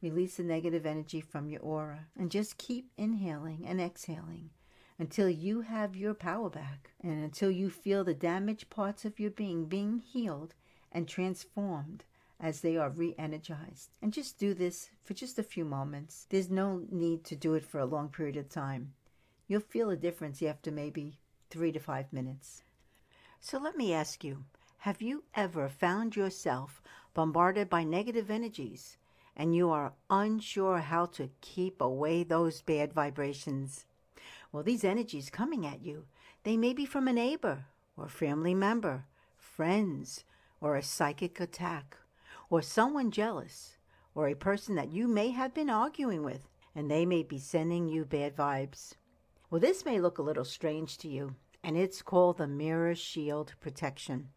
Release the negative energy from your aura and just keep inhaling and exhaling until you have your power back and until you feel the damaged parts of your being being healed and transformed as they are re energized. And just do this for just a few moments. There's no need to do it for a long period of time. You'll feel a difference after maybe three to five minutes. So let me ask you have you ever found yourself bombarded by negative energies? and you are unsure how to keep away those bad vibrations. Well, these energies coming at you, they may be from a neighbor or family member, friends, or a psychic attack, or someone jealous, or a person that you may have been arguing with, and they may be sending you bad vibes. Well, this may look a little strange to you, and it's called the mirror shield protection.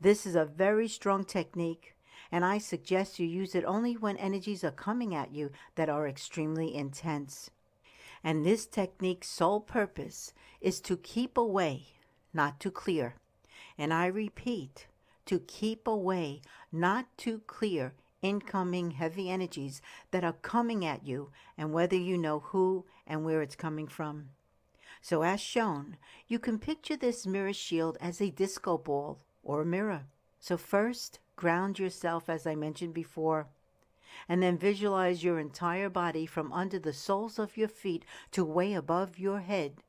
This is a very strong technique and I suggest you use it only when energies are coming at you that are extremely intense. And this technique's sole purpose is to keep away, not to clear. And I repeat, to keep away, not to clear incoming heavy energies that are coming at you, and whether you know who and where it's coming from. So, as shown, you can picture this mirror shield as a disco ball or a mirror. So, first, Ground yourself, as I mentioned before, and then visualize your entire body from under the soles of your feet to way above your head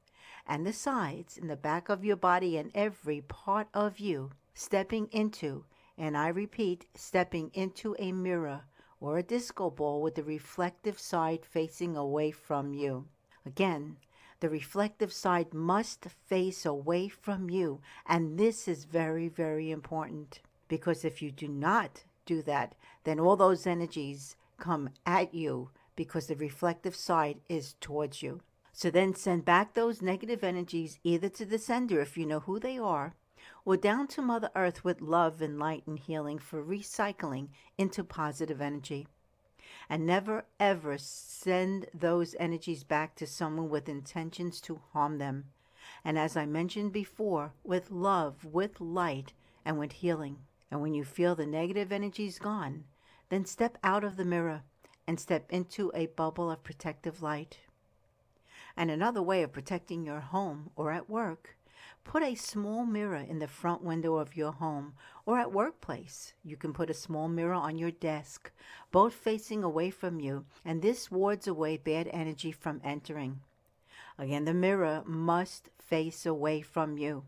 and the sides and the back of your body and every part of you stepping into, and I repeat, stepping into a mirror or a disco ball with the reflective side facing away from you. Again, the reflective side must face away from you, and this is very, very important. Because if you do not do that, then all those energies come at you because the reflective side is towards you. So then send back those negative energies either to the sender if you know who they are, or down to Mother Earth with love and light and healing for recycling into positive energy. And never ever send those energies back to someone with intentions to harm them. And as I mentioned before, with love, with light, and with healing. And when you feel the negative energies gone, then step out of the mirror and step into a bubble of protective light. And another way of protecting your home or at work, put a small mirror in the front window of your home or at workplace. You can put a small mirror on your desk, both facing away from you, and this wards away bad energy from entering. Again, the mirror must face away from you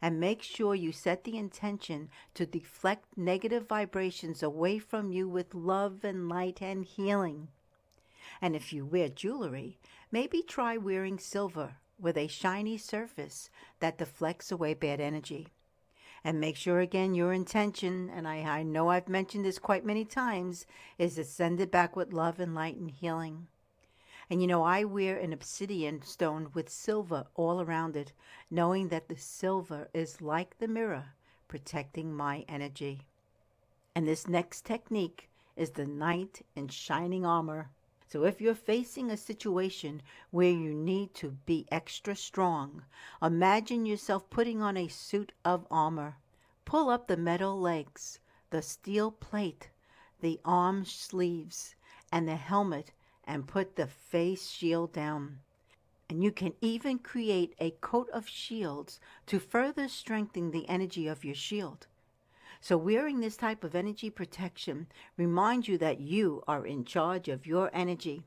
and make sure you set the intention to deflect negative vibrations away from you with love and light and healing. And if you wear jewelry, maybe try wearing silver with a shiny surface that deflects away bad energy. And make sure again your intention, and I, I know I've mentioned this quite many times, is to send it back with love and light and healing. And you know, I wear an obsidian stone with silver all around it, knowing that the silver is like the mirror, protecting my energy. And this next technique is the knight in shining armor. So if you're facing a situation where you need to be extra strong, imagine yourself putting on a suit of armor. Pull up the metal legs, the steel plate, the arm sleeves, and the helmet and put the face shield down. And you can even create a coat of shields to further strengthen the energy of your shield. So, wearing this type of energy protection reminds you that you are in charge of your energy.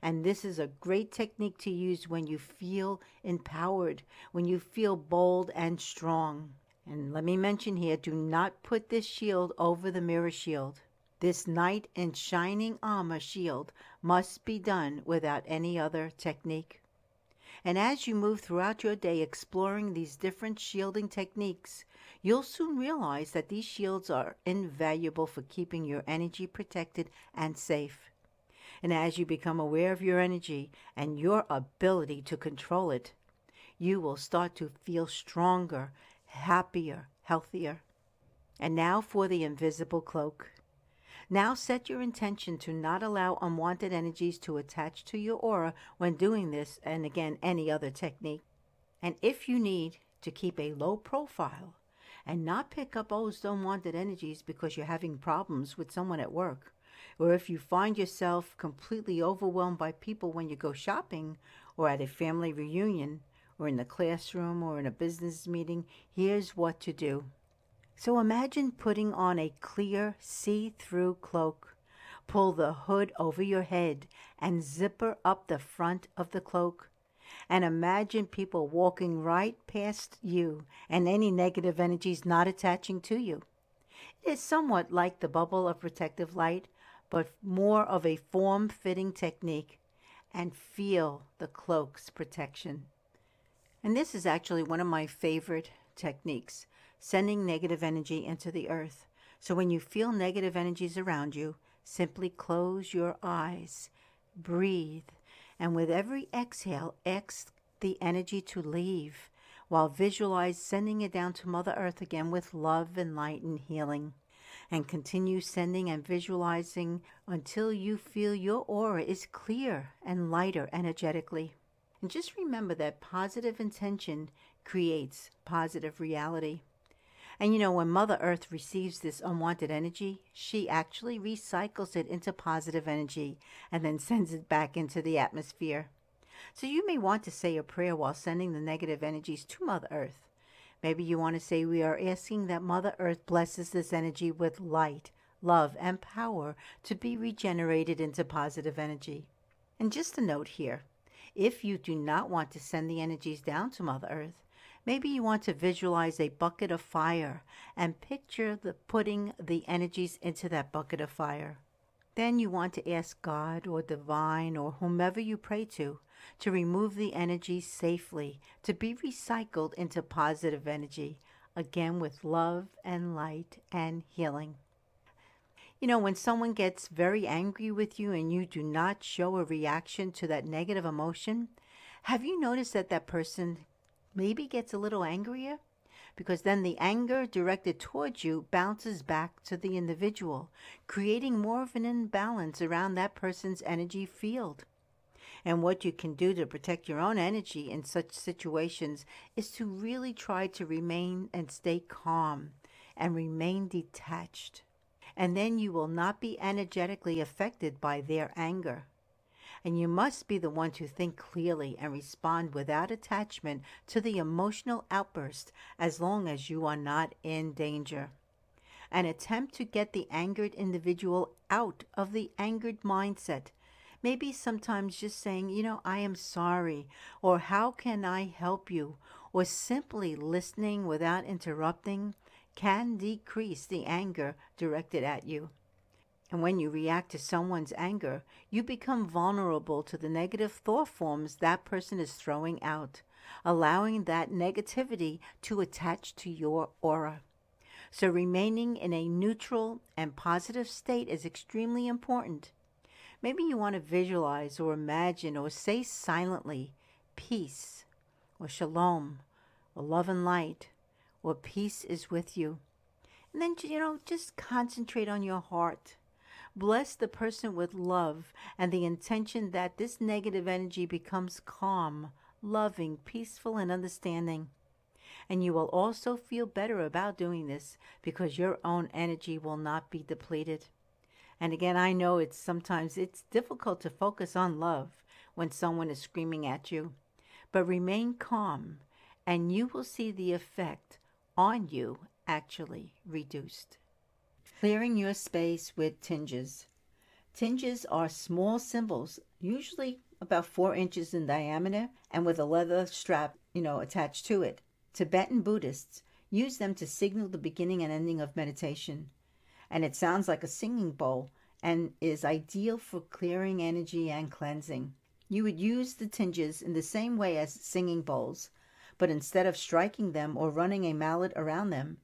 And this is a great technique to use when you feel empowered, when you feel bold and strong. And let me mention here do not put this shield over the mirror shield. This knight in shining armor shield must be done without any other technique. And as you move throughout your day exploring these different shielding techniques, you'll soon realize that these shields are invaluable for keeping your energy protected and safe. And as you become aware of your energy and your ability to control it, you will start to feel stronger, happier, healthier. And now for the invisible cloak. Now set your intention to not allow unwanted energies to attach to your aura when doing this and again any other technique. And if you need to keep a low profile and not pick up oh, those unwanted energies because you're having problems with someone at work, or if you find yourself completely overwhelmed by people when you go shopping or at a family reunion or in the classroom or in a business meeting, here's what to do. So imagine putting on a clear, see through cloak. Pull the hood over your head and zipper up the front of the cloak. And imagine people walking right past you and any negative energies not attaching to you. It is somewhat like the bubble of protective light, but more of a form fitting technique. And feel the cloak's protection. And this is actually one of my favorite techniques sending negative energy into the earth. So when you feel negative energies around you, simply close your eyes, breathe, and with every exhale, ask the energy to leave while visualize sending it down to Mother Earth again with love and light and healing. And continue sending and visualizing until you feel your aura is clear and lighter energetically. And just remember that positive intention creates positive reality. And you know, when Mother Earth receives this unwanted energy, she actually recycles it into positive energy and then sends it back into the atmosphere. So you may want to say a prayer while sending the negative energies to Mother Earth. Maybe you want to say, We are asking that Mother Earth blesses this energy with light, love, and power to be regenerated into positive energy. And just a note here if you do not want to send the energies down to Mother Earth, Maybe you want to visualize a bucket of fire and picture the putting the energies into that bucket of fire. Then you want to ask God or divine or whomever you pray to to remove the energy safely to be recycled into positive energy, again with love and light and healing. You know, when someone gets very angry with you and you do not show a reaction to that negative emotion, have you noticed that that person maybe gets a little angrier because then the anger directed towards you bounces back to the individual, creating more of an imbalance around that person's energy field. And what you can do to protect your own energy in such situations is to really try to remain and stay calm and remain detached. And then you will not be energetically affected by their anger and you must be the one to think clearly and respond without attachment to the emotional outburst as long as you are not in danger. An attempt to get the angered individual out of the angered mindset. Maybe sometimes just saying, you know, I am sorry, or how can I help you, or simply listening without interrupting can decrease the anger directed at you. And when you react to someone's anger, you become vulnerable to the negative thought forms that person is throwing out, allowing that negativity to attach to your aura. So, remaining in a neutral and positive state is extremely important. Maybe you want to visualize or imagine or say silently peace or shalom or love and light or peace is with you. And then, you know, just concentrate on your heart Bless the person with love and the intention that this negative energy becomes calm, loving, peaceful, and understanding. And you will also feel better about doing this because your own energy will not be depleted. And again, I know it's sometimes it's difficult to focus on love when someone is screaming at you, but remain calm and you will see the effect on you actually reduced. Clearing your space with tingshas. Tingshas are small cymbals, usually about four inches in diameter and with a leather strap, you know, attached to it. Tibetan Buddhists use them to signal the beginning and ending of meditation. And it sounds like a singing bowl and is ideal for clearing energy and cleansing. You would use the tingshas in the same way as singing bowls, but instead of striking them or running a mallet around them,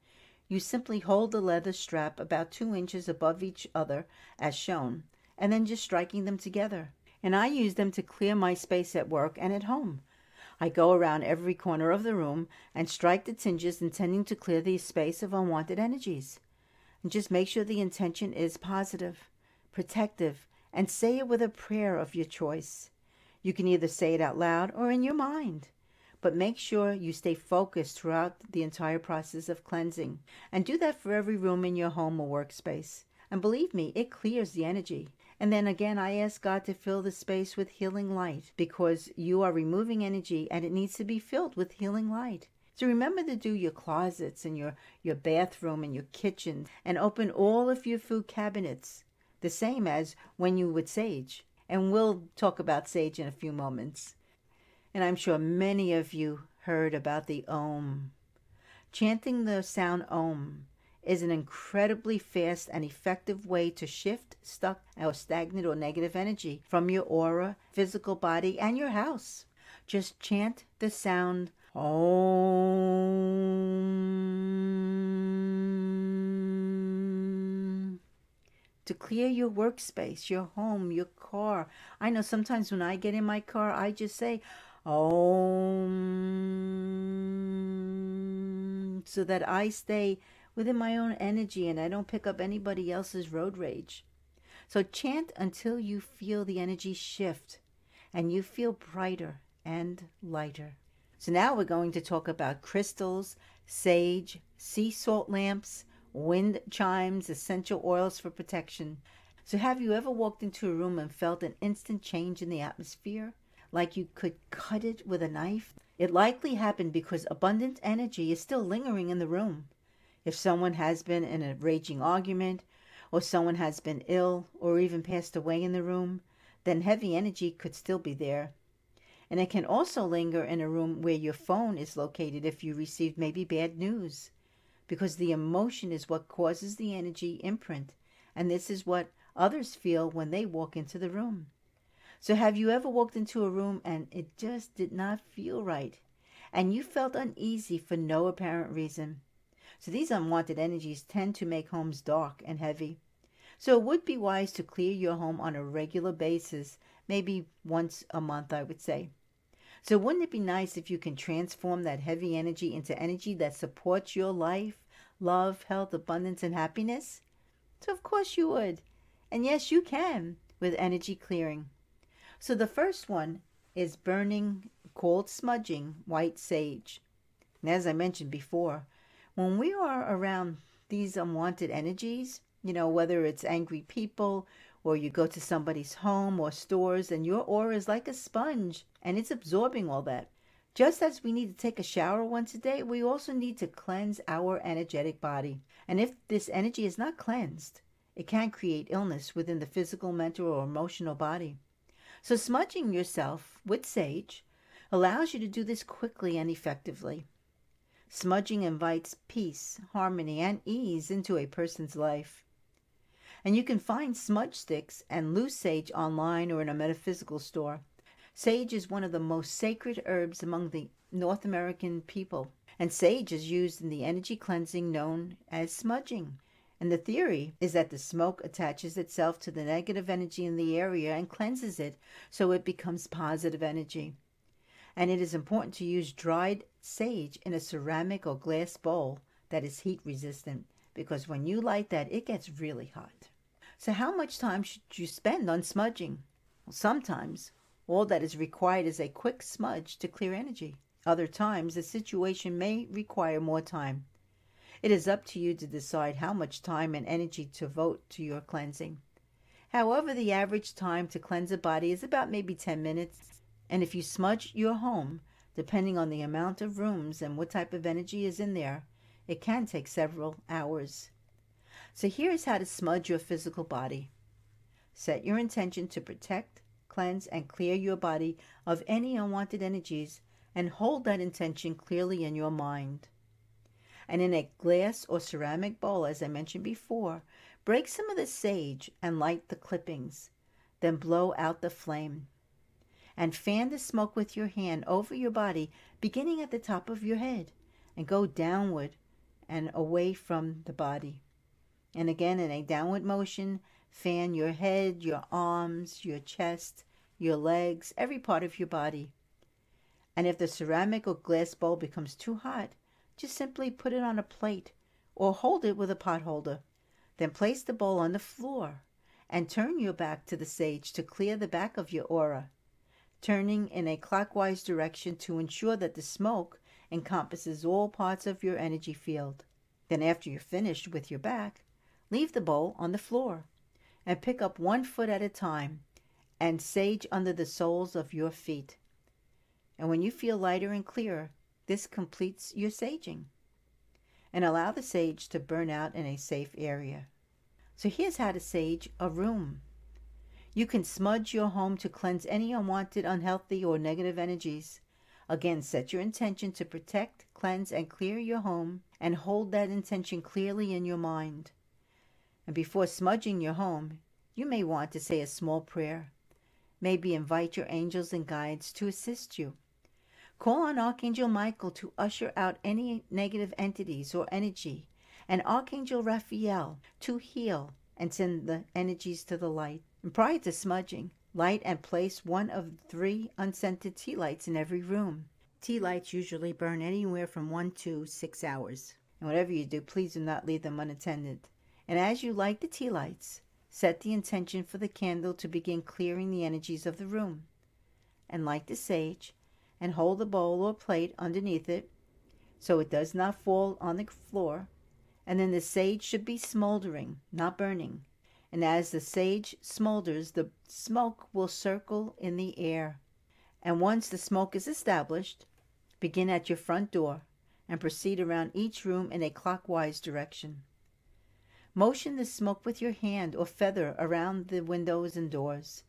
you simply hold the leather strap about two inches above each other as shown, and then just striking them together. And I use them to clear my space at work and at home. I go around every corner of the room and strike the tingshas intending to clear the space of unwanted energies. And just make sure the intention is positive, protective, and say it with a prayer of your choice. You can either say it out loud or in your mind but make sure you stay focused throughout the entire process of cleansing. And do that for every room in your home or workspace. And believe me, it clears the energy. And then again, I ask God to fill the space with healing light because you are removing energy and it needs to be filled with healing light. So remember to do your closets and your, your bathroom and your kitchen and open all of your food cabinets, the same as when you would sage. And we'll talk about sage in a few moments and I'm sure many of you heard about the Om. Chanting the sound Om is an incredibly fast and effective way to shift stuck or stagnant or negative energy from your aura, physical body, and your house. Just chant the sound Om to clear your workspace, your home, your car. I know sometimes when I get in my car, I just say, Om. So that I stay within my own energy and I don't pick up anybody else's road rage. So chant until you feel the energy shift and you feel brighter and lighter. So now we're going to talk about crystals, sage, sea salt lamps, wind chimes, essential oils for protection. So have you ever walked into a room and felt an instant change in the atmosphere? Like you could cut it with a knife, it likely happened because abundant energy is still lingering in the room. If someone has been in a raging argument, or someone has been ill, or even passed away in the room, then heavy energy could still be there. And it can also linger in a room where your phone is located if you received maybe bad news, because the emotion is what causes the energy imprint, and this is what others feel when they walk into the room. So, have you ever walked into a room and it just did not feel right? And you felt uneasy for no apparent reason? So, these unwanted energies tend to make homes dark and heavy. So, it would be wise to clear your home on a regular basis, maybe once a month, I would say. So, wouldn't it be nice if you can transform that heavy energy into energy that supports your life, love, health, abundance, and happiness? So, of course, you would. And yes, you can with energy clearing. So the first one is burning cold smudging white sage. And as I mentioned before, when we are around these unwanted energies, you know, whether it's angry people or you go to somebody's home or stores and your aura is like a sponge and it's absorbing all that. Just as we need to take a shower once a day, we also need to cleanse our energetic body. And if this energy is not cleansed, it can create illness within the physical, mental, or emotional body. So, smudging yourself with sage allows you to do this quickly and effectively. Smudging invites peace, harmony, and ease into a person's life. And you can find smudge sticks and loose sage online or in a metaphysical store. Sage is one of the most sacred herbs among the North American people, and sage is used in the energy cleansing known as smudging. And the theory is that the smoke attaches itself to the negative energy in the area and cleanses it so it becomes positive energy. And it is important to use dried sage in a ceramic or glass bowl that is heat resistant because when you light that, it gets really hot. So, how much time should you spend on smudging? Well, sometimes all that is required is a quick smudge to clear energy. Other times, the situation may require more time. It is up to you to decide how much time and energy to devote to your cleansing. However, the average time to cleanse a body is about maybe 10 minutes. And if you smudge your home, depending on the amount of rooms and what type of energy is in there, it can take several hours. So here's how to smudge your physical body. Set your intention to protect, cleanse, and clear your body of any unwanted energies and hold that intention clearly in your mind. And in a glass or ceramic bowl, as I mentioned before, break some of the sage and light the clippings. Then blow out the flame. And fan the smoke with your hand over your body, beginning at the top of your head, and go downward and away from the body. And again, in a downward motion, fan your head, your arms, your chest, your legs, every part of your body. And if the ceramic or glass bowl becomes too hot, just simply put it on a plate or hold it with a potholder. Then place the bowl on the floor and turn your back to the sage to clear the back of your aura, turning in a clockwise direction to ensure that the smoke encompasses all parts of your energy field. Then, after you're finished with your back, leave the bowl on the floor and pick up one foot at a time and sage under the soles of your feet. And when you feel lighter and clearer, this completes your saging. And allow the sage to burn out in a safe area. So here's how to sage a room. You can smudge your home to cleanse any unwanted, unhealthy, or negative energies. Again, set your intention to protect, cleanse, and clear your home, and hold that intention clearly in your mind. And before smudging your home, you may want to say a small prayer. Maybe invite your angels and guides to assist you. Call on Archangel Michael to usher out any negative entities or energy, and Archangel Raphael to heal and send the energies to the light. And prior to smudging, light and place one of three unscented tea lights in every room. Tea lights usually burn anywhere from one to six hours. And whatever you do, please do not leave them unattended. And as you light the tea lights, set the intention for the candle to begin clearing the energies of the room. And light the sage and hold the bowl or plate underneath it so it does not fall on the floor. And then the sage should be smoldering, not burning. And as the sage smolders, the smoke will circle in the air. And once the smoke is established, begin at your front door and proceed around each room in a clockwise direction. Motion the smoke with your hand or feather around the windows and doors,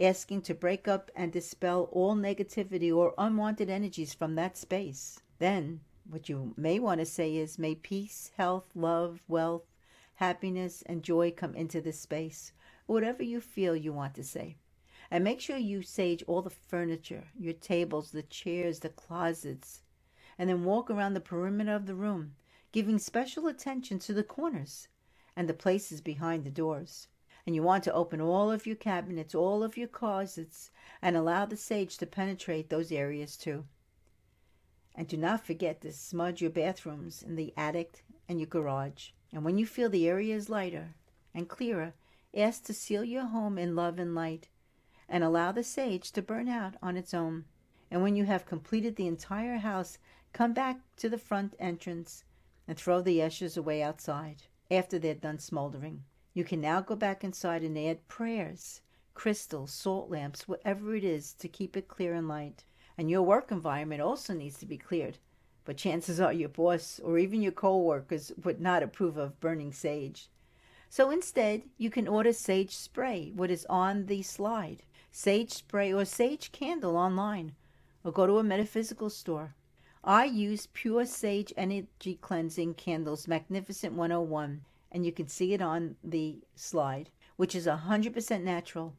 asking to break up and dispel all negativity or unwanted energies from that space. Then, what you may want to say is, May peace, health, love, wealth, happiness, and joy come into this space, whatever you feel you want to say. And make sure you sage all the furniture, your tables, the chairs, the closets, and then walk around the perimeter of the room, giving special attention to the corners and the places behind the doors. And you want to open all of your cabinets, all of your closets, and allow the sage to penetrate those areas too. And do not forget to smudge your bathrooms in the attic and your garage. And when you feel the area is lighter and clearer, ask to seal your home in love and light and allow the sage to burn out on its own. And when you have completed the entire house, come back to the front entrance and throw the ashes away outside after they're done smoldering. You can now go back inside and add prayers, crystals, salt lamps, whatever it is to keep it clear and light. And your work environment also needs to be cleared. But chances are your boss or even your co-workers would not approve of burning sage. So instead, you can order sage spray, what is on the slide, sage spray or sage candle online, or go to a metaphysical store. I use Pure Sage Energy Cleansing Candles Magnificent 101, and you can see it on the slide, which is 100% natural.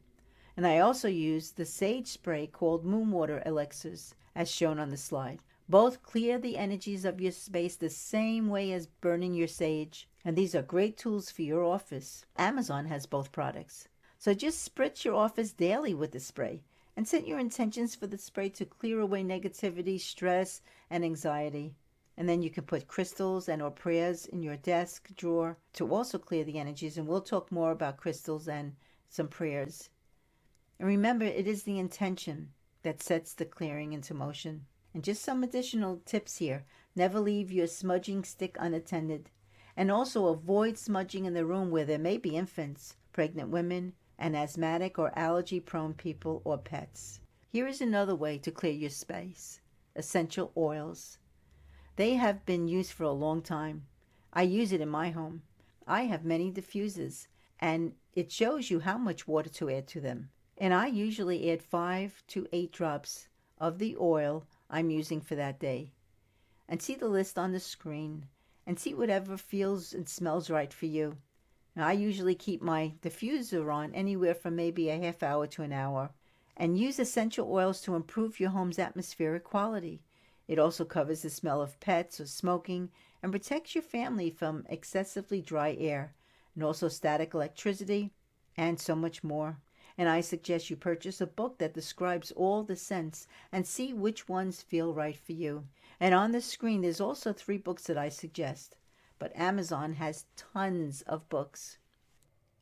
And I also use the sage spray called Moon Water Elixirs, as shown on the slide. Both clear the energies of your space the same way as burning your sage, and these are great tools for your office. Amazon has both products. So just spritz your office daily with the spray and set your intentions for the spray to clear away negativity, stress, and anxiety. And then you can put crystals and or prayers in your desk drawer to also clear the energies. And we'll talk more about crystals and some prayers. And remember, it is the intention that sets the clearing into motion. And just some additional tips here. Never leave your smudging stick unattended. And also avoid smudging in the room where there may be infants, pregnant women, and asthmatic or allergy prone people or pets. Here is another way to clear your space essential oils. They have been used for a long time. I use it in my home. I have many diffusers, and it shows you how much water to add to them. And I usually add five to eight drops of the oil I'm using for that day. And see the list on the screen and see whatever feels and smells right for you. Now, I usually keep my diffuser on anywhere from maybe a half hour to an hour and use essential oils to improve your home's atmospheric quality. It also covers the smell of pets or smoking and protects your family from excessively dry air and also static electricity and so much more. And I suggest you purchase a book that describes all the scents and see which ones feel right for you. And on the screen, there's also three books that I suggest. But Amazon has tons of books.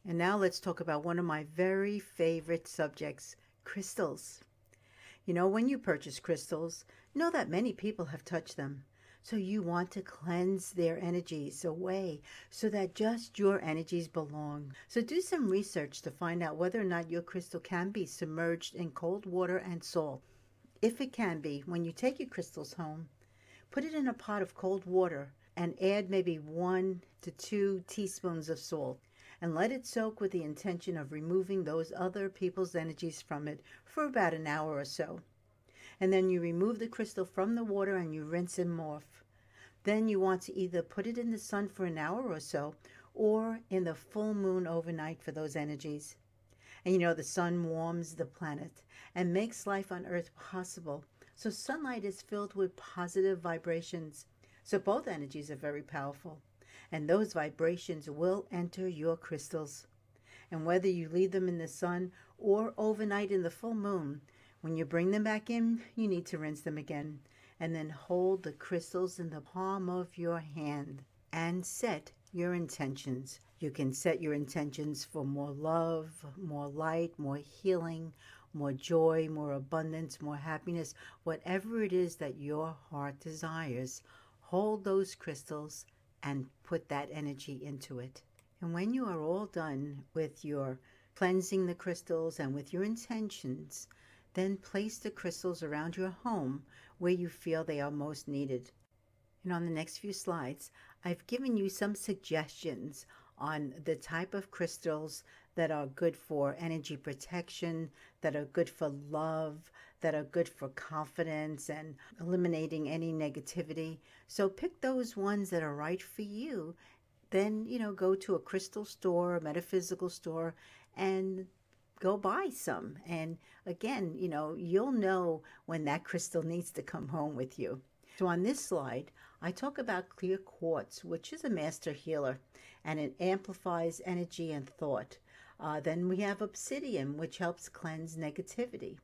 And now let's talk about one of my very favorite subjects crystals. You know, when you purchase crystals, know that many people have touched them. So you want to cleanse their energies away so that just your energies belong. So do some research to find out whether or not your crystal can be submerged in cold water and salt. If it can be, when you take your crystals home, put it in a pot of cold water and add maybe one to two teaspoons of salt and let it soak with the intention of removing those other people's energies from it for about an hour or so. And then you remove the crystal from the water and you rinse them off. Then you want to either put it in the sun for an hour or so or in the full moon overnight for those energies. And you know, the sun warms the planet and makes life on Earth possible. So, sunlight is filled with positive vibrations. So, both energies are very powerful and those vibrations will enter your crystals. And whether you leave them in the sun or overnight in the full moon, when you bring them back in, you need to rinse them again. And then hold the crystals in the palm of your hand and set your intentions. You can set your intentions for more love, more light, more healing, more joy, more abundance, more happiness, whatever it is that your heart desires. Hold those crystals and put that energy into it. And when you are all done with your cleansing the crystals and with your intentions, then place the crystals around your home where you feel they are most needed. And on the next few slides, I've given you some suggestions on the type of crystals that are good for energy protection, that are good for love, that are good for confidence and eliminating any negativity. So pick those ones that are right for you. Then, you know, go to a crystal store, a metaphysical store, and go buy some. And again, you know, you'll know when that crystal needs to come home with you. So on this slide, I talk about clear quartz, which is a master healer, and it amplifies energy and thought. Uh, then we have obsidian, which helps cleanse negativity.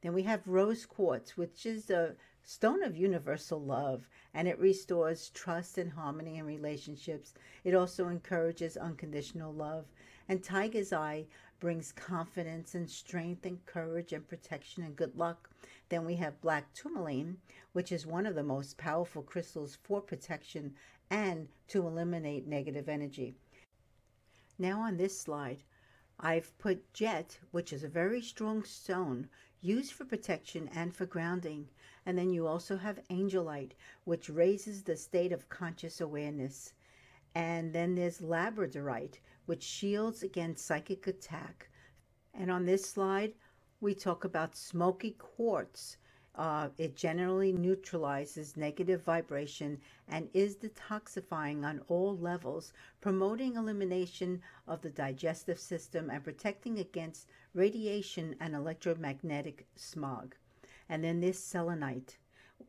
Then we have rose quartz, which is a stone of universal love, and it restores trust and harmony in relationships. It also encourages unconditional love. And tiger's eye brings confidence and strength and courage and protection and good luck. Then we have black tourmaline, which is one of the most powerful crystals for protection and to eliminate negative energy. Now, on this slide, I've put jet, which is a very strong stone used for protection and for grounding. And then you also have angelite, which raises the state of conscious awareness. And then there's labradorite, which shields against psychic attack. And on this slide, we talk about smoky quartz, uh, it generally neutralizes negative vibration and is detoxifying on all levels, promoting elimination of the digestive system and protecting against radiation and electromagnetic smog. And then this selenite,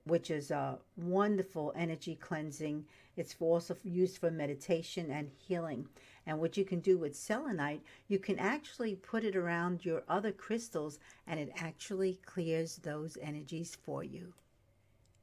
which is a wonderful energy cleansing. It's also used for meditation and healing. And what you can do with selenite, you can actually put it around your other crystals and it actually clears those energies for you.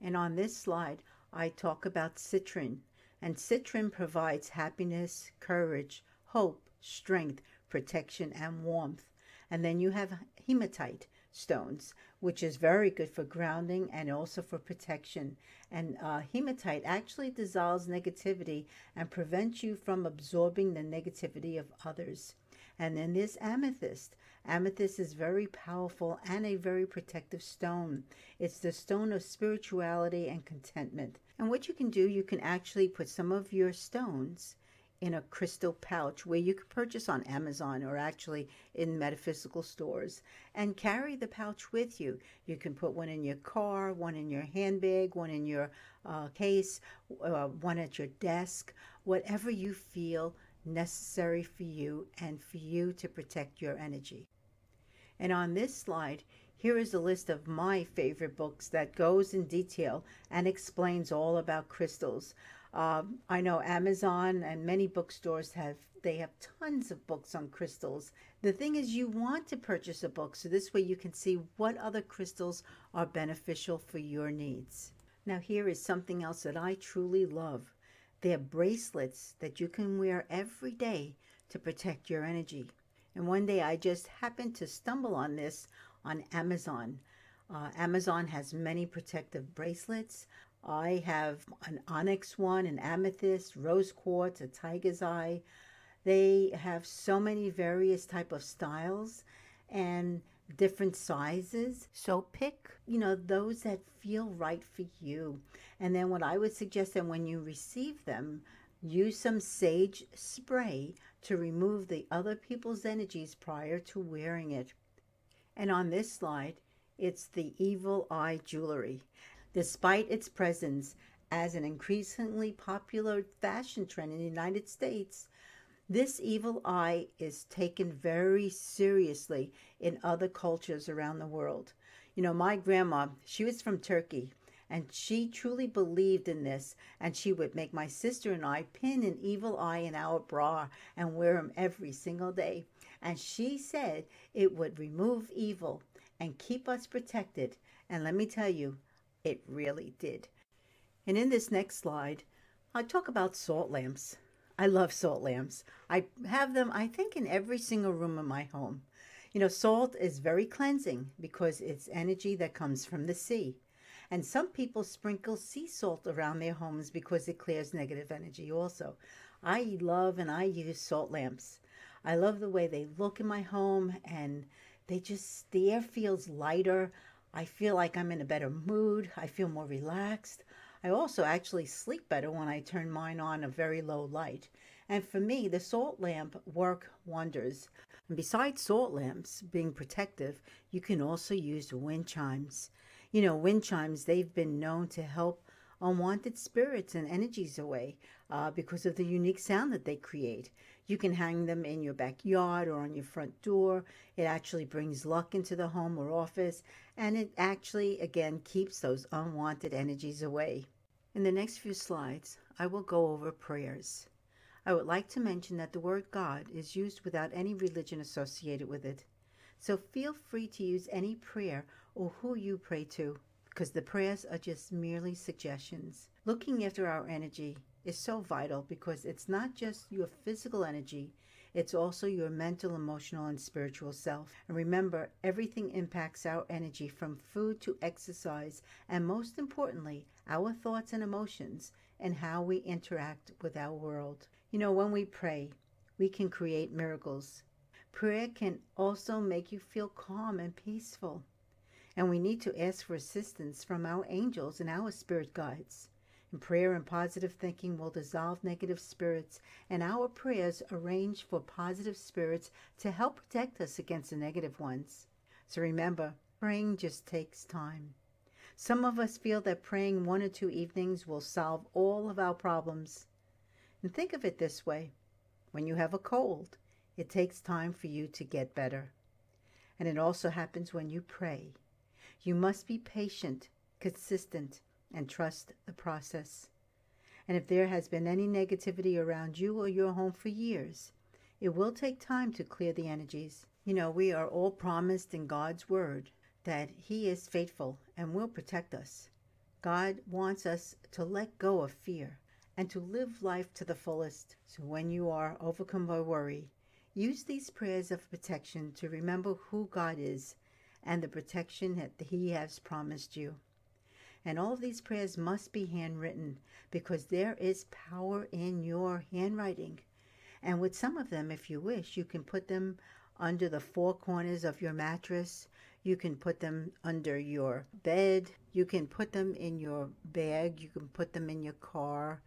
And on this slide, I talk about citrine. And citrine provides happiness, courage, hope, strength, protection, and warmth. And then you have hematite stones, which is very good for grounding and also for protection. And uh, hematite actually dissolves negativity and prevents you from absorbing the negativity of others. And then there's amethyst. Amethyst is very powerful and a very protective stone. It's the stone of spirituality and contentment. And what you can do, you can actually put some of your stones in a crystal pouch where you can purchase on Amazon or actually in metaphysical stores and carry the pouch with you. You can put one in your car, one in your handbag, one in your uh, case, uh, one at your desk, whatever you feel necessary for you and for you to protect your energy. And on this slide, here is a list of my favorite books that goes in detail and explains all about crystals. Um, I know Amazon and many bookstores have they have tons of books on crystals. The thing is you want to purchase a book so this way you can see what other crystals are beneficial for your needs. Now here is something else that I truly love. They're bracelets that you can wear every day to protect your energy. And one day I just happened to stumble on this on Amazon. Uh, Amazon has many protective bracelets. I have an onyx one, an amethyst, rose quartz, a tiger's eye. They have so many various type of styles and different sizes. So pick, you know, those that feel right for you. And then what I would suggest that when you receive them, use some sage spray to remove the other people's energies prior to wearing it. And on this slide, it's the evil eye jewelry. Despite its presence as an increasingly popular fashion trend in the United States, this evil eye is taken very seriously in other cultures around the world. You know, my grandma, she was from Turkey, and she truly believed in this, and she would make my sister and I pin an evil eye in our bra and wear them every single day. And she said it would remove evil and keep us protected. And let me tell you, it really did. And in this next slide, I talk about salt lamps. I love salt lamps. I have them, I think, in every single room in my home. You know, salt is very cleansing because it's energy that comes from the sea. And some people sprinkle sea salt around their homes because it clears negative energy also. I love and I use salt lamps. I love the way they look in my home and they just, the air feels lighter. I feel like I'm in a better mood. I feel more relaxed. I also actually sleep better when I turn mine on a very low light. And for me, the salt lamp work wonders. And besides salt lamps being protective, you can also use wind chimes. You know, wind chimes, they've been known to help unwanted spirits and energies away uh, because of the unique sound that they create. You can hang them in your backyard or on your front door. It actually brings luck into the home or office, and it actually, again, keeps those unwanted energies away. In the next few slides, I will go over prayers. I would like to mention that the word God is used without any religion associated with it. So feel free to use any prayer or who you pray to, because the prayers are just merely suggestions. Looking after our energy is so vital because it's not just your physical energy, it's also your mental, emotional, and spiritual self. And remember, everything impacts our energy from food to exercise, and most importantly, our thoughts and emotions and how we interact with our world. You know, when we pray, we can create miracles. Prayer can also make you feel calm and peaceful. And we need to ask for assistance from our angels and our spirit guides. Prayer and positive thinking will dissolve negative spirits, and our prayers arrange for positive spirits to help protect us against the negative ones. So remember, praying just takes time. Some of us feel that praying one or two evenings will solve all of our problems. And think of it this way when you have a cold, it takes time for you to get better. And it also happens when you pray. You must be patient, consistent, and trust the process. And if there has been any negativity around you or your home for years, it will take time to clear the energies. You know, we are all promised in God's word that He is faithful and will protect us. God wants us to let go of fear and to live life to the fullest. So when you are overcome by worry, use these prayers of protection to remember who God is and the protection that He has promised you. And all of these prayers must be handwritten because there is power in your handwriting. And with some of them, if you wish, you can put them under the four corners of your mattress. You can put them under your bed. You can put them in your bag. You can put them in your car.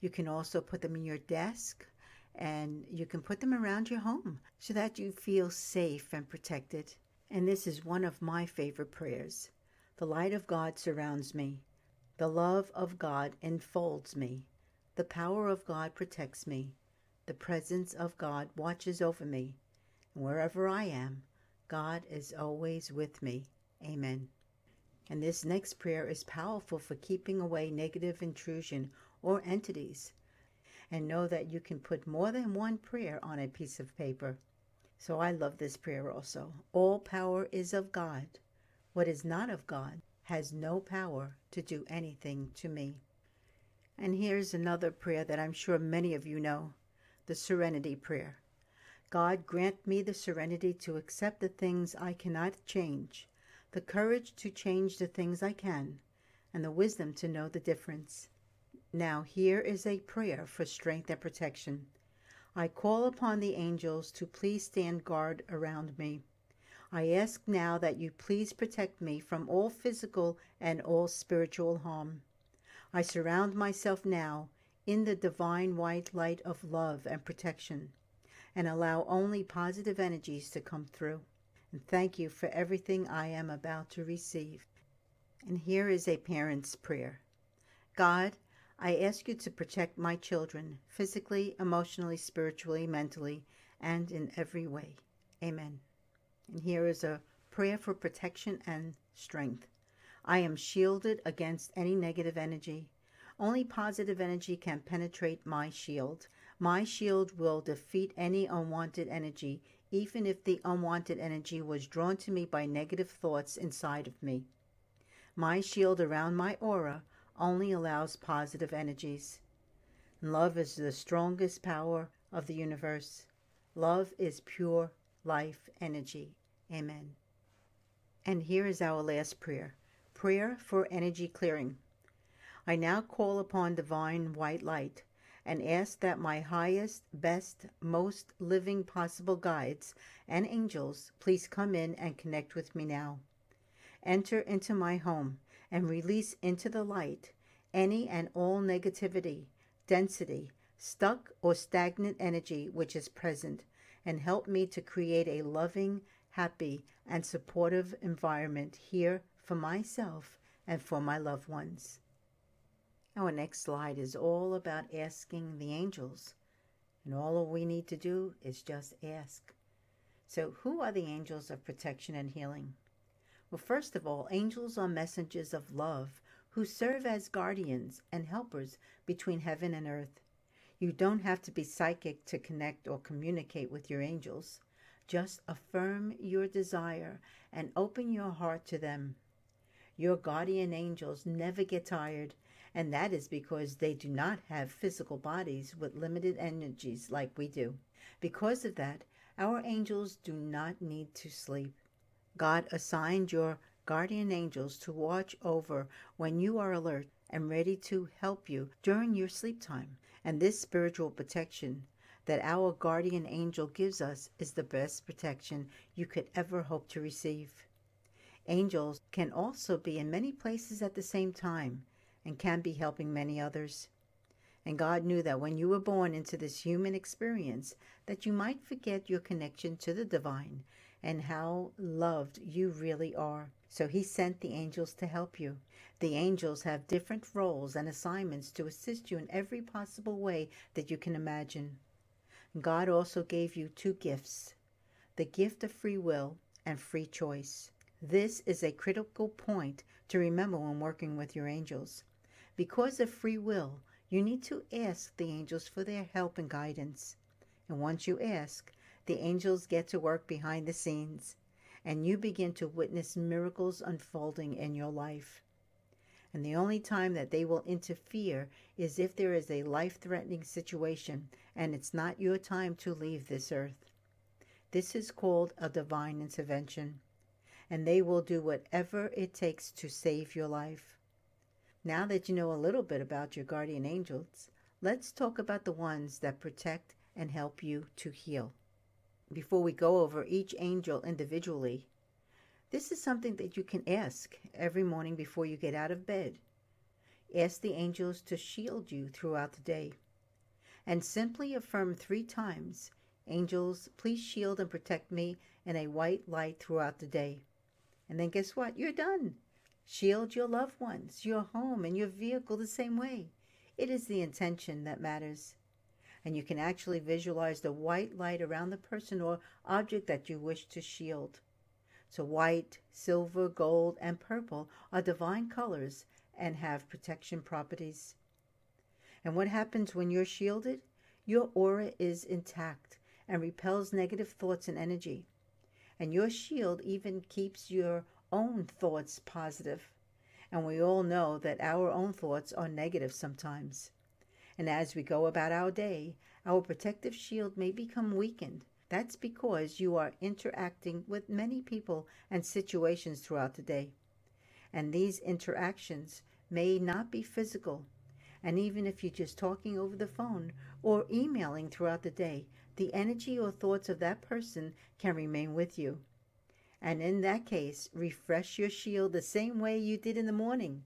You can also put them in your desk and you can put them around your home so that you feel safe and protected. And this is one of my favorite prayers. The light of God surrounds me. The love of God enfolds me. The power of God protects me. The presence of God watches over me. And wherever I am, God is always with me. Amen. And this next prayer is powerful for keeping away negative intrusion or entities. And know that you can put more than one prayer on a piece of paper. So I love this prayer also. All power is of God. What is not of God has no power to do anything to me. And here's another prayer that I'm sure many of you know the Serenity Prayer. God grant me the serenity to accept the things I cannot change, the courage to change the things I can, and the wisdom to know the difference. Now, here is a prayer for strength and protection. I call upon the angels to please stand guard around me. I ask now that you please protect me from all physical and all spiritual harm. I surround myself now in the divine white light of love and protection and allow only positive energies to come through. And thank you for everything I am about to receive. And here is a parent's prayer God, I ask you to protect my children physically, emotionally, spiritually, mentally, and in every way. Amen. And here is a prayer for protection and strength. I am shielded against any negative energy. Only positive energy can penetrate my shield. My shield will defeat any unwanted energy, even if the unwanted energy was drawn to me by negative thoughts inside of me. My shield around my aura only allows positive energies. Love is the strongest power of the universe. Love is pure life energy. Amen. And here is our last prayer prayer for energy clearing. I now call upon divine white light and ask that my highest, best, most living possible guides and angels please come in and connect with me now. Enter into my home and release into the light any and all negativity, density, stuck or stagnant energy which is present, and help me to create a loving, happy, and supportive environment here for myself and for my loved ones. Our next slide is all about asking the angels, and all we need to do is just ask. So, who are the angels of protection and healing? Well, first of all, angels are messengers of love who serve as guardians and helpers between heaven and earth. You don't have to be psychic to connect or communicate with your angels. Just affirm your desire and open your heart to them. Your guardian angels never get tired, and that is because they do not have physical bodies with limited energies like we do. Because of that, our angels do not need to sleep. God assigned your guardian angels to watch over when you are alert and ready to help you during your sleep time. And this spiritual protection that our guardian angel gives us is the best protection you could ever hope to receive. Angels can also be in many places at the same time and can be helping many others. And God knew that when you were born into this human experience that you might forget your connection to the divine and how loved you really are. So he sent the angels to help you. The angels have different roles and assignments to assist you in every possible way that you can imagine. God also gave you two gifts the gift of free will and free choice. This is a critical point to remember when working with your angels. Because of free will, you need to ask the angels for their help and guidance. And once you ask, the angels get to work behind the scenes, and you begin to witness miracles unfolding in your life. And the only time that they will interfere is if there is a life threatening situation and it's not your time to leave this earth. This is called a divine intervention, and they will do whatever it takes to save your life. Now that you know a little bit about your guardian angels, let's talk about the ones that protect and help you to heal. Before we go over each angel individually, this is something that you can ask every morning before you get out of bed. Ask the angels to shield you throughout the day. And simply affirm three times Angels, please shield and protect me in a white light throughout the day. And then guess what? You're done. Shield your loved ones, your home, and your vehicle the same way. It is the intention that matters. And you can actually visualize the white light around the person or object that you wish to shield. So, white, silver, gold, and purple are divine colors and have protection properties. And what happens when you're shielded? Your aura is intact and repels negative thoughts and energy. And your shield even keeps your own thoughts positive. And we all know that our own thoughts are negative sometimes. And as we go about our day, our protective shield may become weakened. That's because you are interacting with many people and situations throughout the day. And these interactions may not be physical. And even if you're just talking over the phone or emailing throughout the day, the energy or thoughts of that person can remain with you. And in that case, refresh your shield the same way you did in the morning.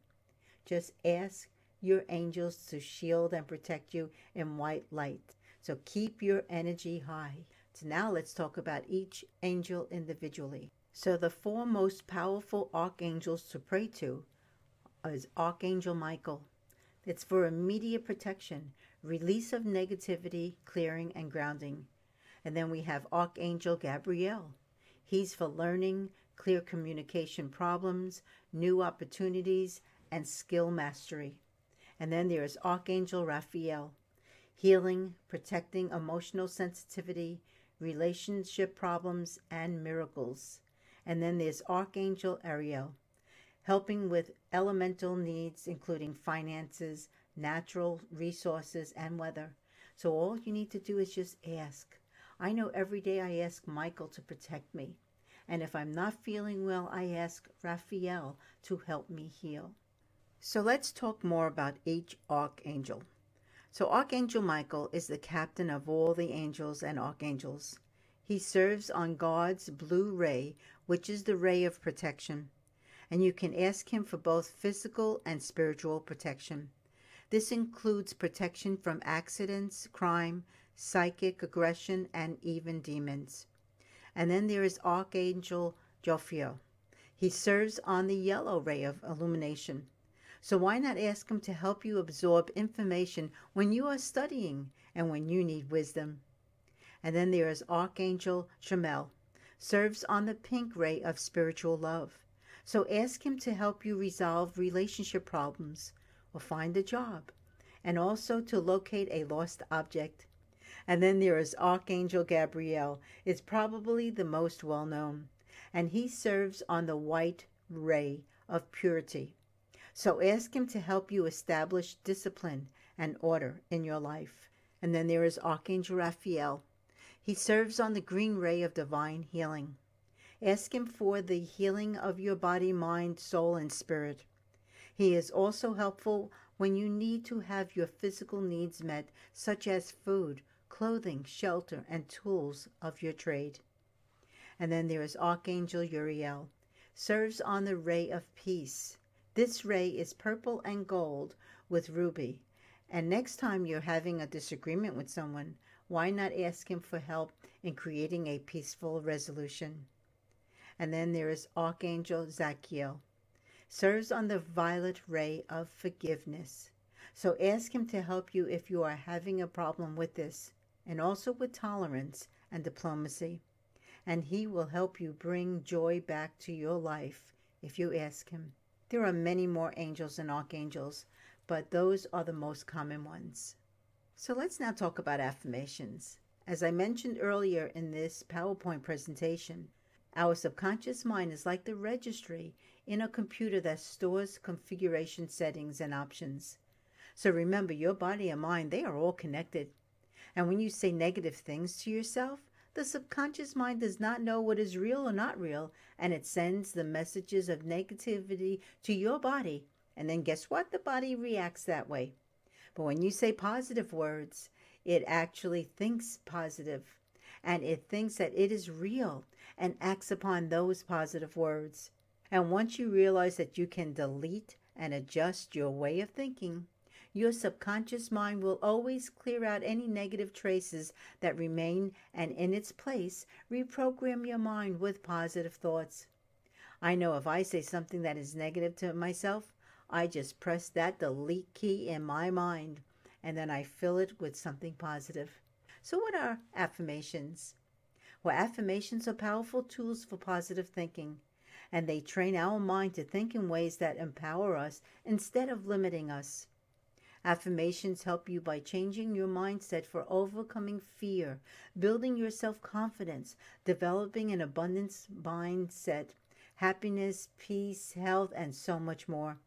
Just ask your angels to shield and protect you in white light. So keep your energy high. So now let's talk about each angel individually. So the four most powerful archangels to pray to is Archangel Michael. It's for immediate protection, release of negativity, clearing, and grounding. And then we have Archangel Gabriel. He's for learning, clear communication problems, new opportunities, and skill mastery. And then there is Archangel Raphael, healing, protecting emotional sensitivity, relationship problems, and miracles. And then there's Archangel Ariel, helping with elemental needs, including finances, natural resources, and weather. So all you need to do is just ask. I know every day I ask Michael to protect me. And if I'm not feeling well, I ask Raphael to help me heal. So let's talk more about each archangel. So, Archangel Michael is the captain of all the angels and archangels. He serves on God's blue ray, which is the ray of protection. And you can ask him for both physical and spiritual protection. This includes protection from accidents, crime, psychic aggression, and even demons. And then there is Archangel Jophiel. He serves on the yellow ray of illumination. So why not ask him to help you absorb information when you are studying and when you need wisdom? And then there is Archangel Chamuel, serves on the pink ray of spiritual love. So ask him to help you resolve relationship problems, or find a job, and also to locate a lost object. And then there is Archangel Gabriel. It's probably the most well known, and he serves on the white ray of purity. So ask him to help you establish discipline and order in your life. And then there is Archangel Raphael. He serves on the green ray of divine healing. Ask him for the healing of your body, mind, soul, and spirit. He is also helpful when you need to have your physical needs met, such as food, clothing, shelter, and tools of your trade. And then there is Archangel Uriel, serves on the ray of peace. This ray is purple and gold with ruby. And next time you're having a disagreement with someone, why not ask him for help in creating a peaceful resolution? And then there is Archangel Zachiel, serves on the violet ray of forgiveness. So ask Him to help you if you are having a problem with this, and also with tolerance and diplomacy. And He will help you bring joy back to your life if you ask Him. There are many more angels and archangels, but those are the most common ones. So let's now talk about affirmations. As I mentioned earlier in this PowerPoint presentation, our subconscious mind is like the registry in a computer that stores configuration settings and options. So remember, your body and mind, they are all connected. And when you say negative things to yourself, the subconscious mind does not know what is real or not real, and it sends the messages of negativity to your body. And then guess what? The body reacts that way. But when you say positive words, It actually thinks positive, and it thinks that it is real and acts upon those positive words. And once you realize that you can delete and adjust your way of thinking, your subconscious mind will always clear out any negative traces that remain and in its place reprogram your mind with positive thoughts. I know if I say something that is negative to myself, I just press that delete key in my mind and then I fill it with something positive. So, what are affirmations? Well, affirmations are powerful tools for positive thinking, and they train our mind to think in ways that empower us instead of limiting us. Affirmations help you by changing your mindset for overcoming fear, building your self confidence, developing an abundance mindset, happiness, peace, health, and so much more.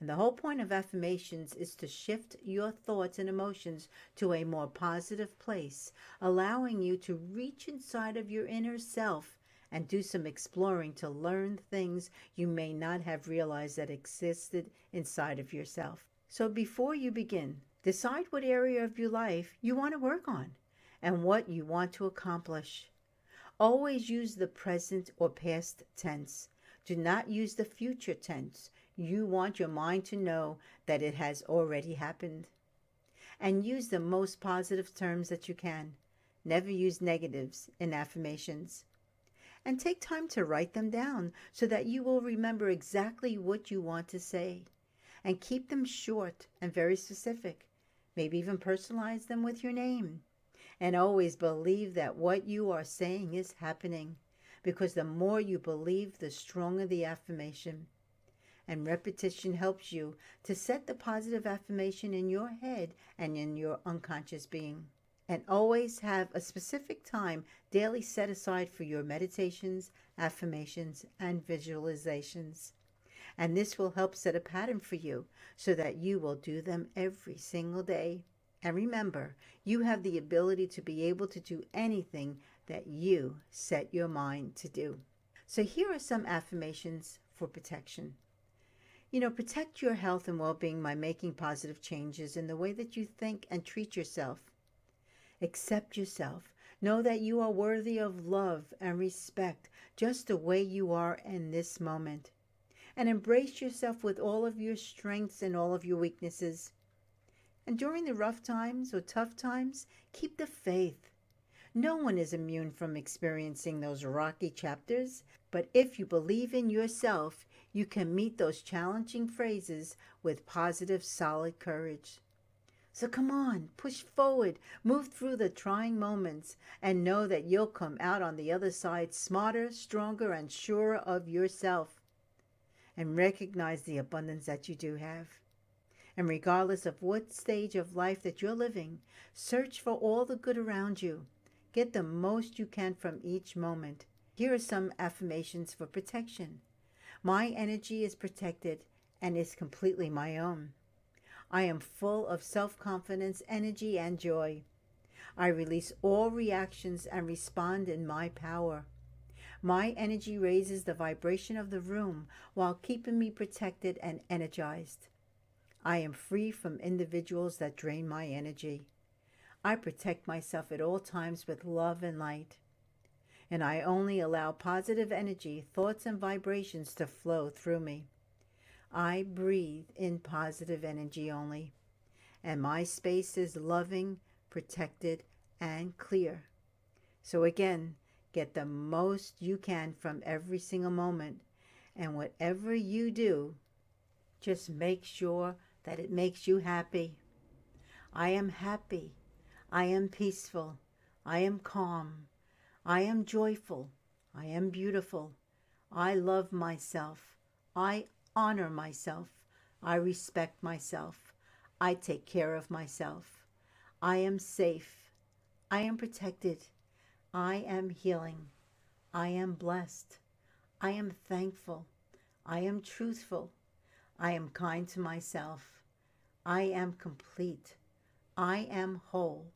And the whole point of affirmations is to shift your thoughts and emotions to a more positive place, allowing you to reach inside of your inner self and do some exploring to learn things you may not have realized that existed inside of yourself. So before you begin, decide what area of your life you want to work on and what you want to accomplish. Always use the present or past tense. Do not use the future tense. You want your mind to know that it has already happened. And use the most positive terms that you can. Never use negatives in affirmations. And take time to write them down so that you will remember exactly what you want to say. And keep them short and very specific. Maybe even personalize them with your name. And always believe that what you are saying is happening because the more you believe, the stronger the affirmation and repetition helps you to set the positive affirmation in your head and in your unconscious being. And always have a specific time daily set aside for your meditations, affirmations, and visualizations. And this will help set a pattern for you so that you will do them every single day. And remember, you have the ability to be able to do anything that you set your mind to do. So here are some affirmations for protection. You know, protect your health and well being by making positive changes in the way that you think and treat yourself. Accept yourself. Know that you are worthy of love and respect just the way you are in this moment. And embrace yourself with all of your strengths and all of your weaknesses. And during the rough times or tough times, keep the faith. No one is immune from experiencing those rocky chapters, but if you believe in yourself, you can meet those challenging phrases with positive, solid courage. So come on, push forward, move through the trying moments, and know that you'll come out on the other side smarter, stronger, and surer of yourself. And recognize the abundance that you do have. And regardless of what stage of life that you're living, search for all the good around you Get the most you can from each moment. Here are some affirmations for protection. My energy is protected and is completely my own. I am full of self confidence, energy, and joy. I release all reactions and respond in my power. My energy raises the vibration of the room while keeping me protected and energized. I am free from individuals that drain my energy. I protect myself at all times with love and light. And I only allow positive energy, thoughts, and vibrations to flow through me. I breathe in positive energy only. And my space is loving, protected, and clear. So again, get the most you can from every single moment. And whatever you do, just make sure that it makes you happy. I am happy. I am peaceful. I am calm. I am joyful. I am beautiful. I love myself. I honor myself. I respect myself. I take care of myself. I am safe. I am protected. I am healing. I am blessed. I am thankful. I am truthful. I am kind to myself. I am complete. I am whole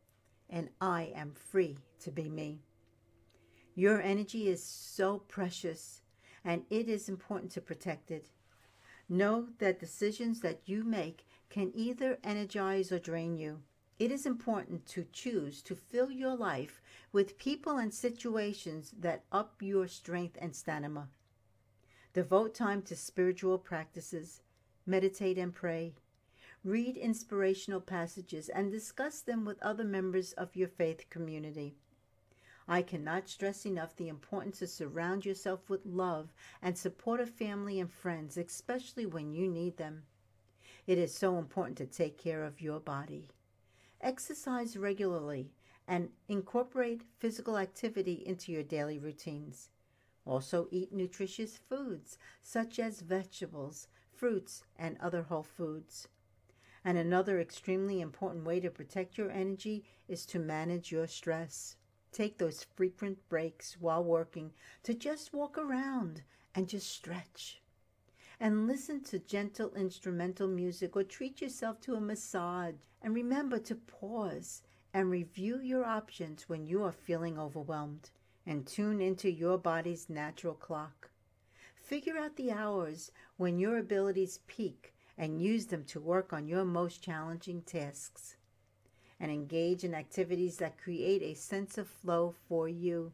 and I am free to be me. Your energy is so precious and it is important to protect it. Know that decisions that you make can either energize or drain you. It is important to choose to fill your life with people and situations that up your strength and stamina. Devote time to spiritual practices, meditate and pray, read inspirational passages, and discuss them with other members of your faith community. I cannot stress enough the importance to surround yourself with love and support of family and friends, especially when you need them. It is so important to take care of your body. Exercise regularly and incorporate physical activity into your daily routines. Also, eat nutritious foods such as vegetables, fruits, and other whole foods. And another extremely important way to protect your energy is to manage your stress. Take those frequent breaks while working to just walk around and just stretch. And listen to gentle instrumental music or treat yourself to a massage. And remember to pause and review your options when you are feeling overwhelmed and tune into your body's natural clock. Figure out the hours when your abilities peak and use them to work on your most challenging tasks. And engage in activities that create a sense of flow for you.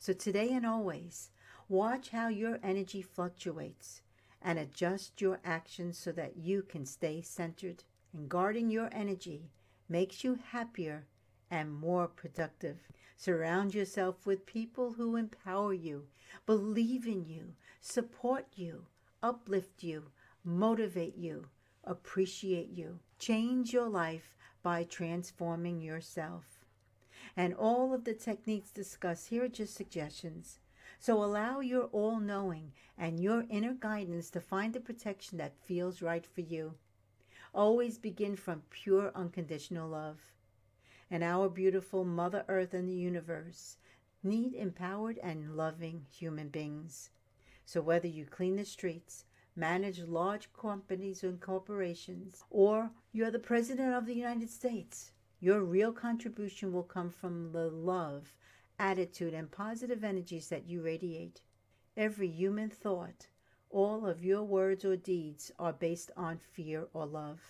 So, today and always, watch how your energy fluctuates and adjust your actions so that you can stay centered. And guarding your energy makes you happier and more productive. Surround yourself with people who empower you, believe in you, support you, uplift you, motivate you, appreciate you. Change your life by transforming yourself. And all of the techniques discussed here are just suggestions. So allow your all knowing and your inner guidance to find the protection that feels right for you. Always begin from pure unconditional love and our beautiful Mother Earth and the universe need empowered and loving human beings. So, whether you clean the streets, manage large companies and corporations, or you're the President of the United States, your real contribution will come from the love, attitude, and positive energies that you radiate. Every human thought, all of your words or deeds are based on fear or love.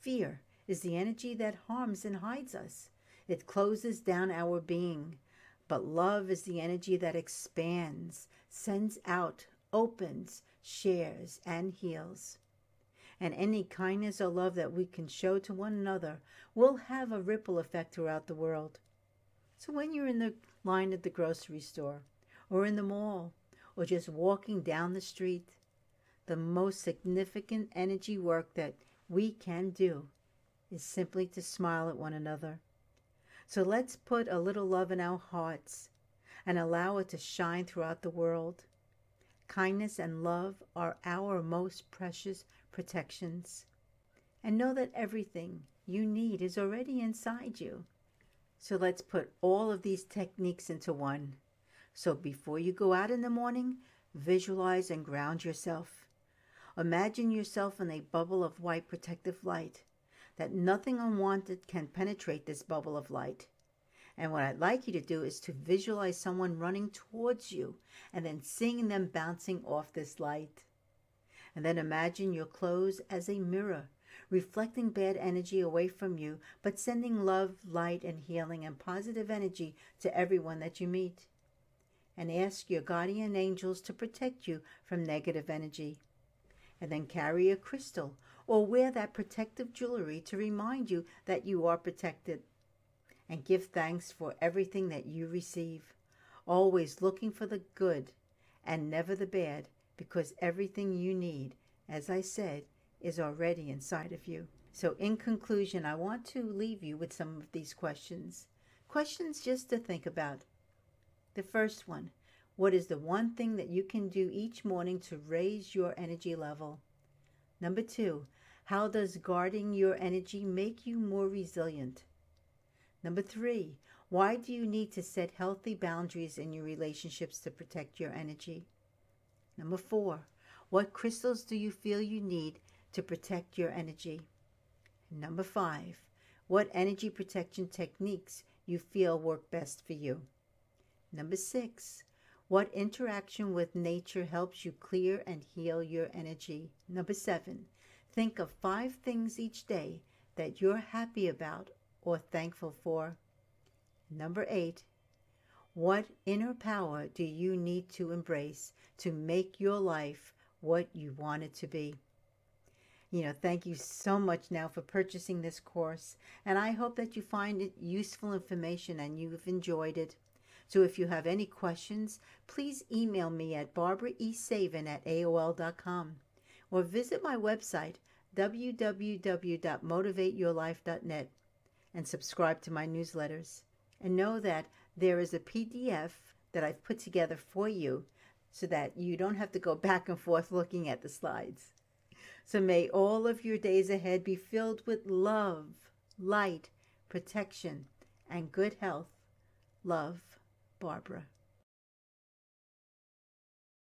Fear is the energy that harms and hides us. It closes down our being. But love is the energy that expands, sends out, opens, shares, and heals. And any kindness or love that we can show to one another will have a ripple effect throughout the world. So when you're in the line at the grocery store, or in the mall, or just walking down the street, the most significant energy work that we can do is simply to smile at one another. So let's put a little love in our hearts and allow it to shine throughout the world. Kindness and love are our most precious protections. And know that everything you need is already inside you. So let's put all of these techniques into one. So before you go out in the morning, visualize and ground yourself. Imagine yourself in a bubble of white protective light that nothing unwanted can penetrate this bubble of light. And what I'd like you to do is to visualize someone running towards you and then seeing them bouncing off this light. And then imagine your clothes as a mirror, reflecting bad energy away from you, but sending love, light, and healing and positive energy to everyone that you meet. And ask your guardian angels to protect you from negative energy. And then carry a crystal or wear that protective jewelry to remind you that you are protected. And give thanks for everything that you receive, always looking for the good and never the bad, because everything you need, as I said, is already inside of you. So, in conclusion, I want to leave you with some of these questions. Questions just to think about. The first one What is the one thing that you can do each morning to raise your energy level? Number two, how does guarding your energy make you more resilient? Number three, why do you need to set healthy boundaries in your relationships to protect your energy? Number four, what crystals do you feel you need to protect your energy? Number five, what energy protection techniques you feel work best for you? Number six, what interaction with nature helps you clear and heal your energy? Number seven, Think of five things each day that you're happy about or thankful for? Number eight, what inner power do you need to embrace to make your life what you want it to be? You know, thank you so much now for purchasing this course, and I hope that you find it useful information and you've enjoyed it. So if you have any questions, please email me at barbaraesavin at aol.com or visit my website www.motivateyourlife.net and subscribe to my newsletters. And know that there is a PDF that I've put together for you so that you don't have to go back and forth looking at the slides. So may all of your days ahead be filled with love, light, protection, and good health. Love, Barbara.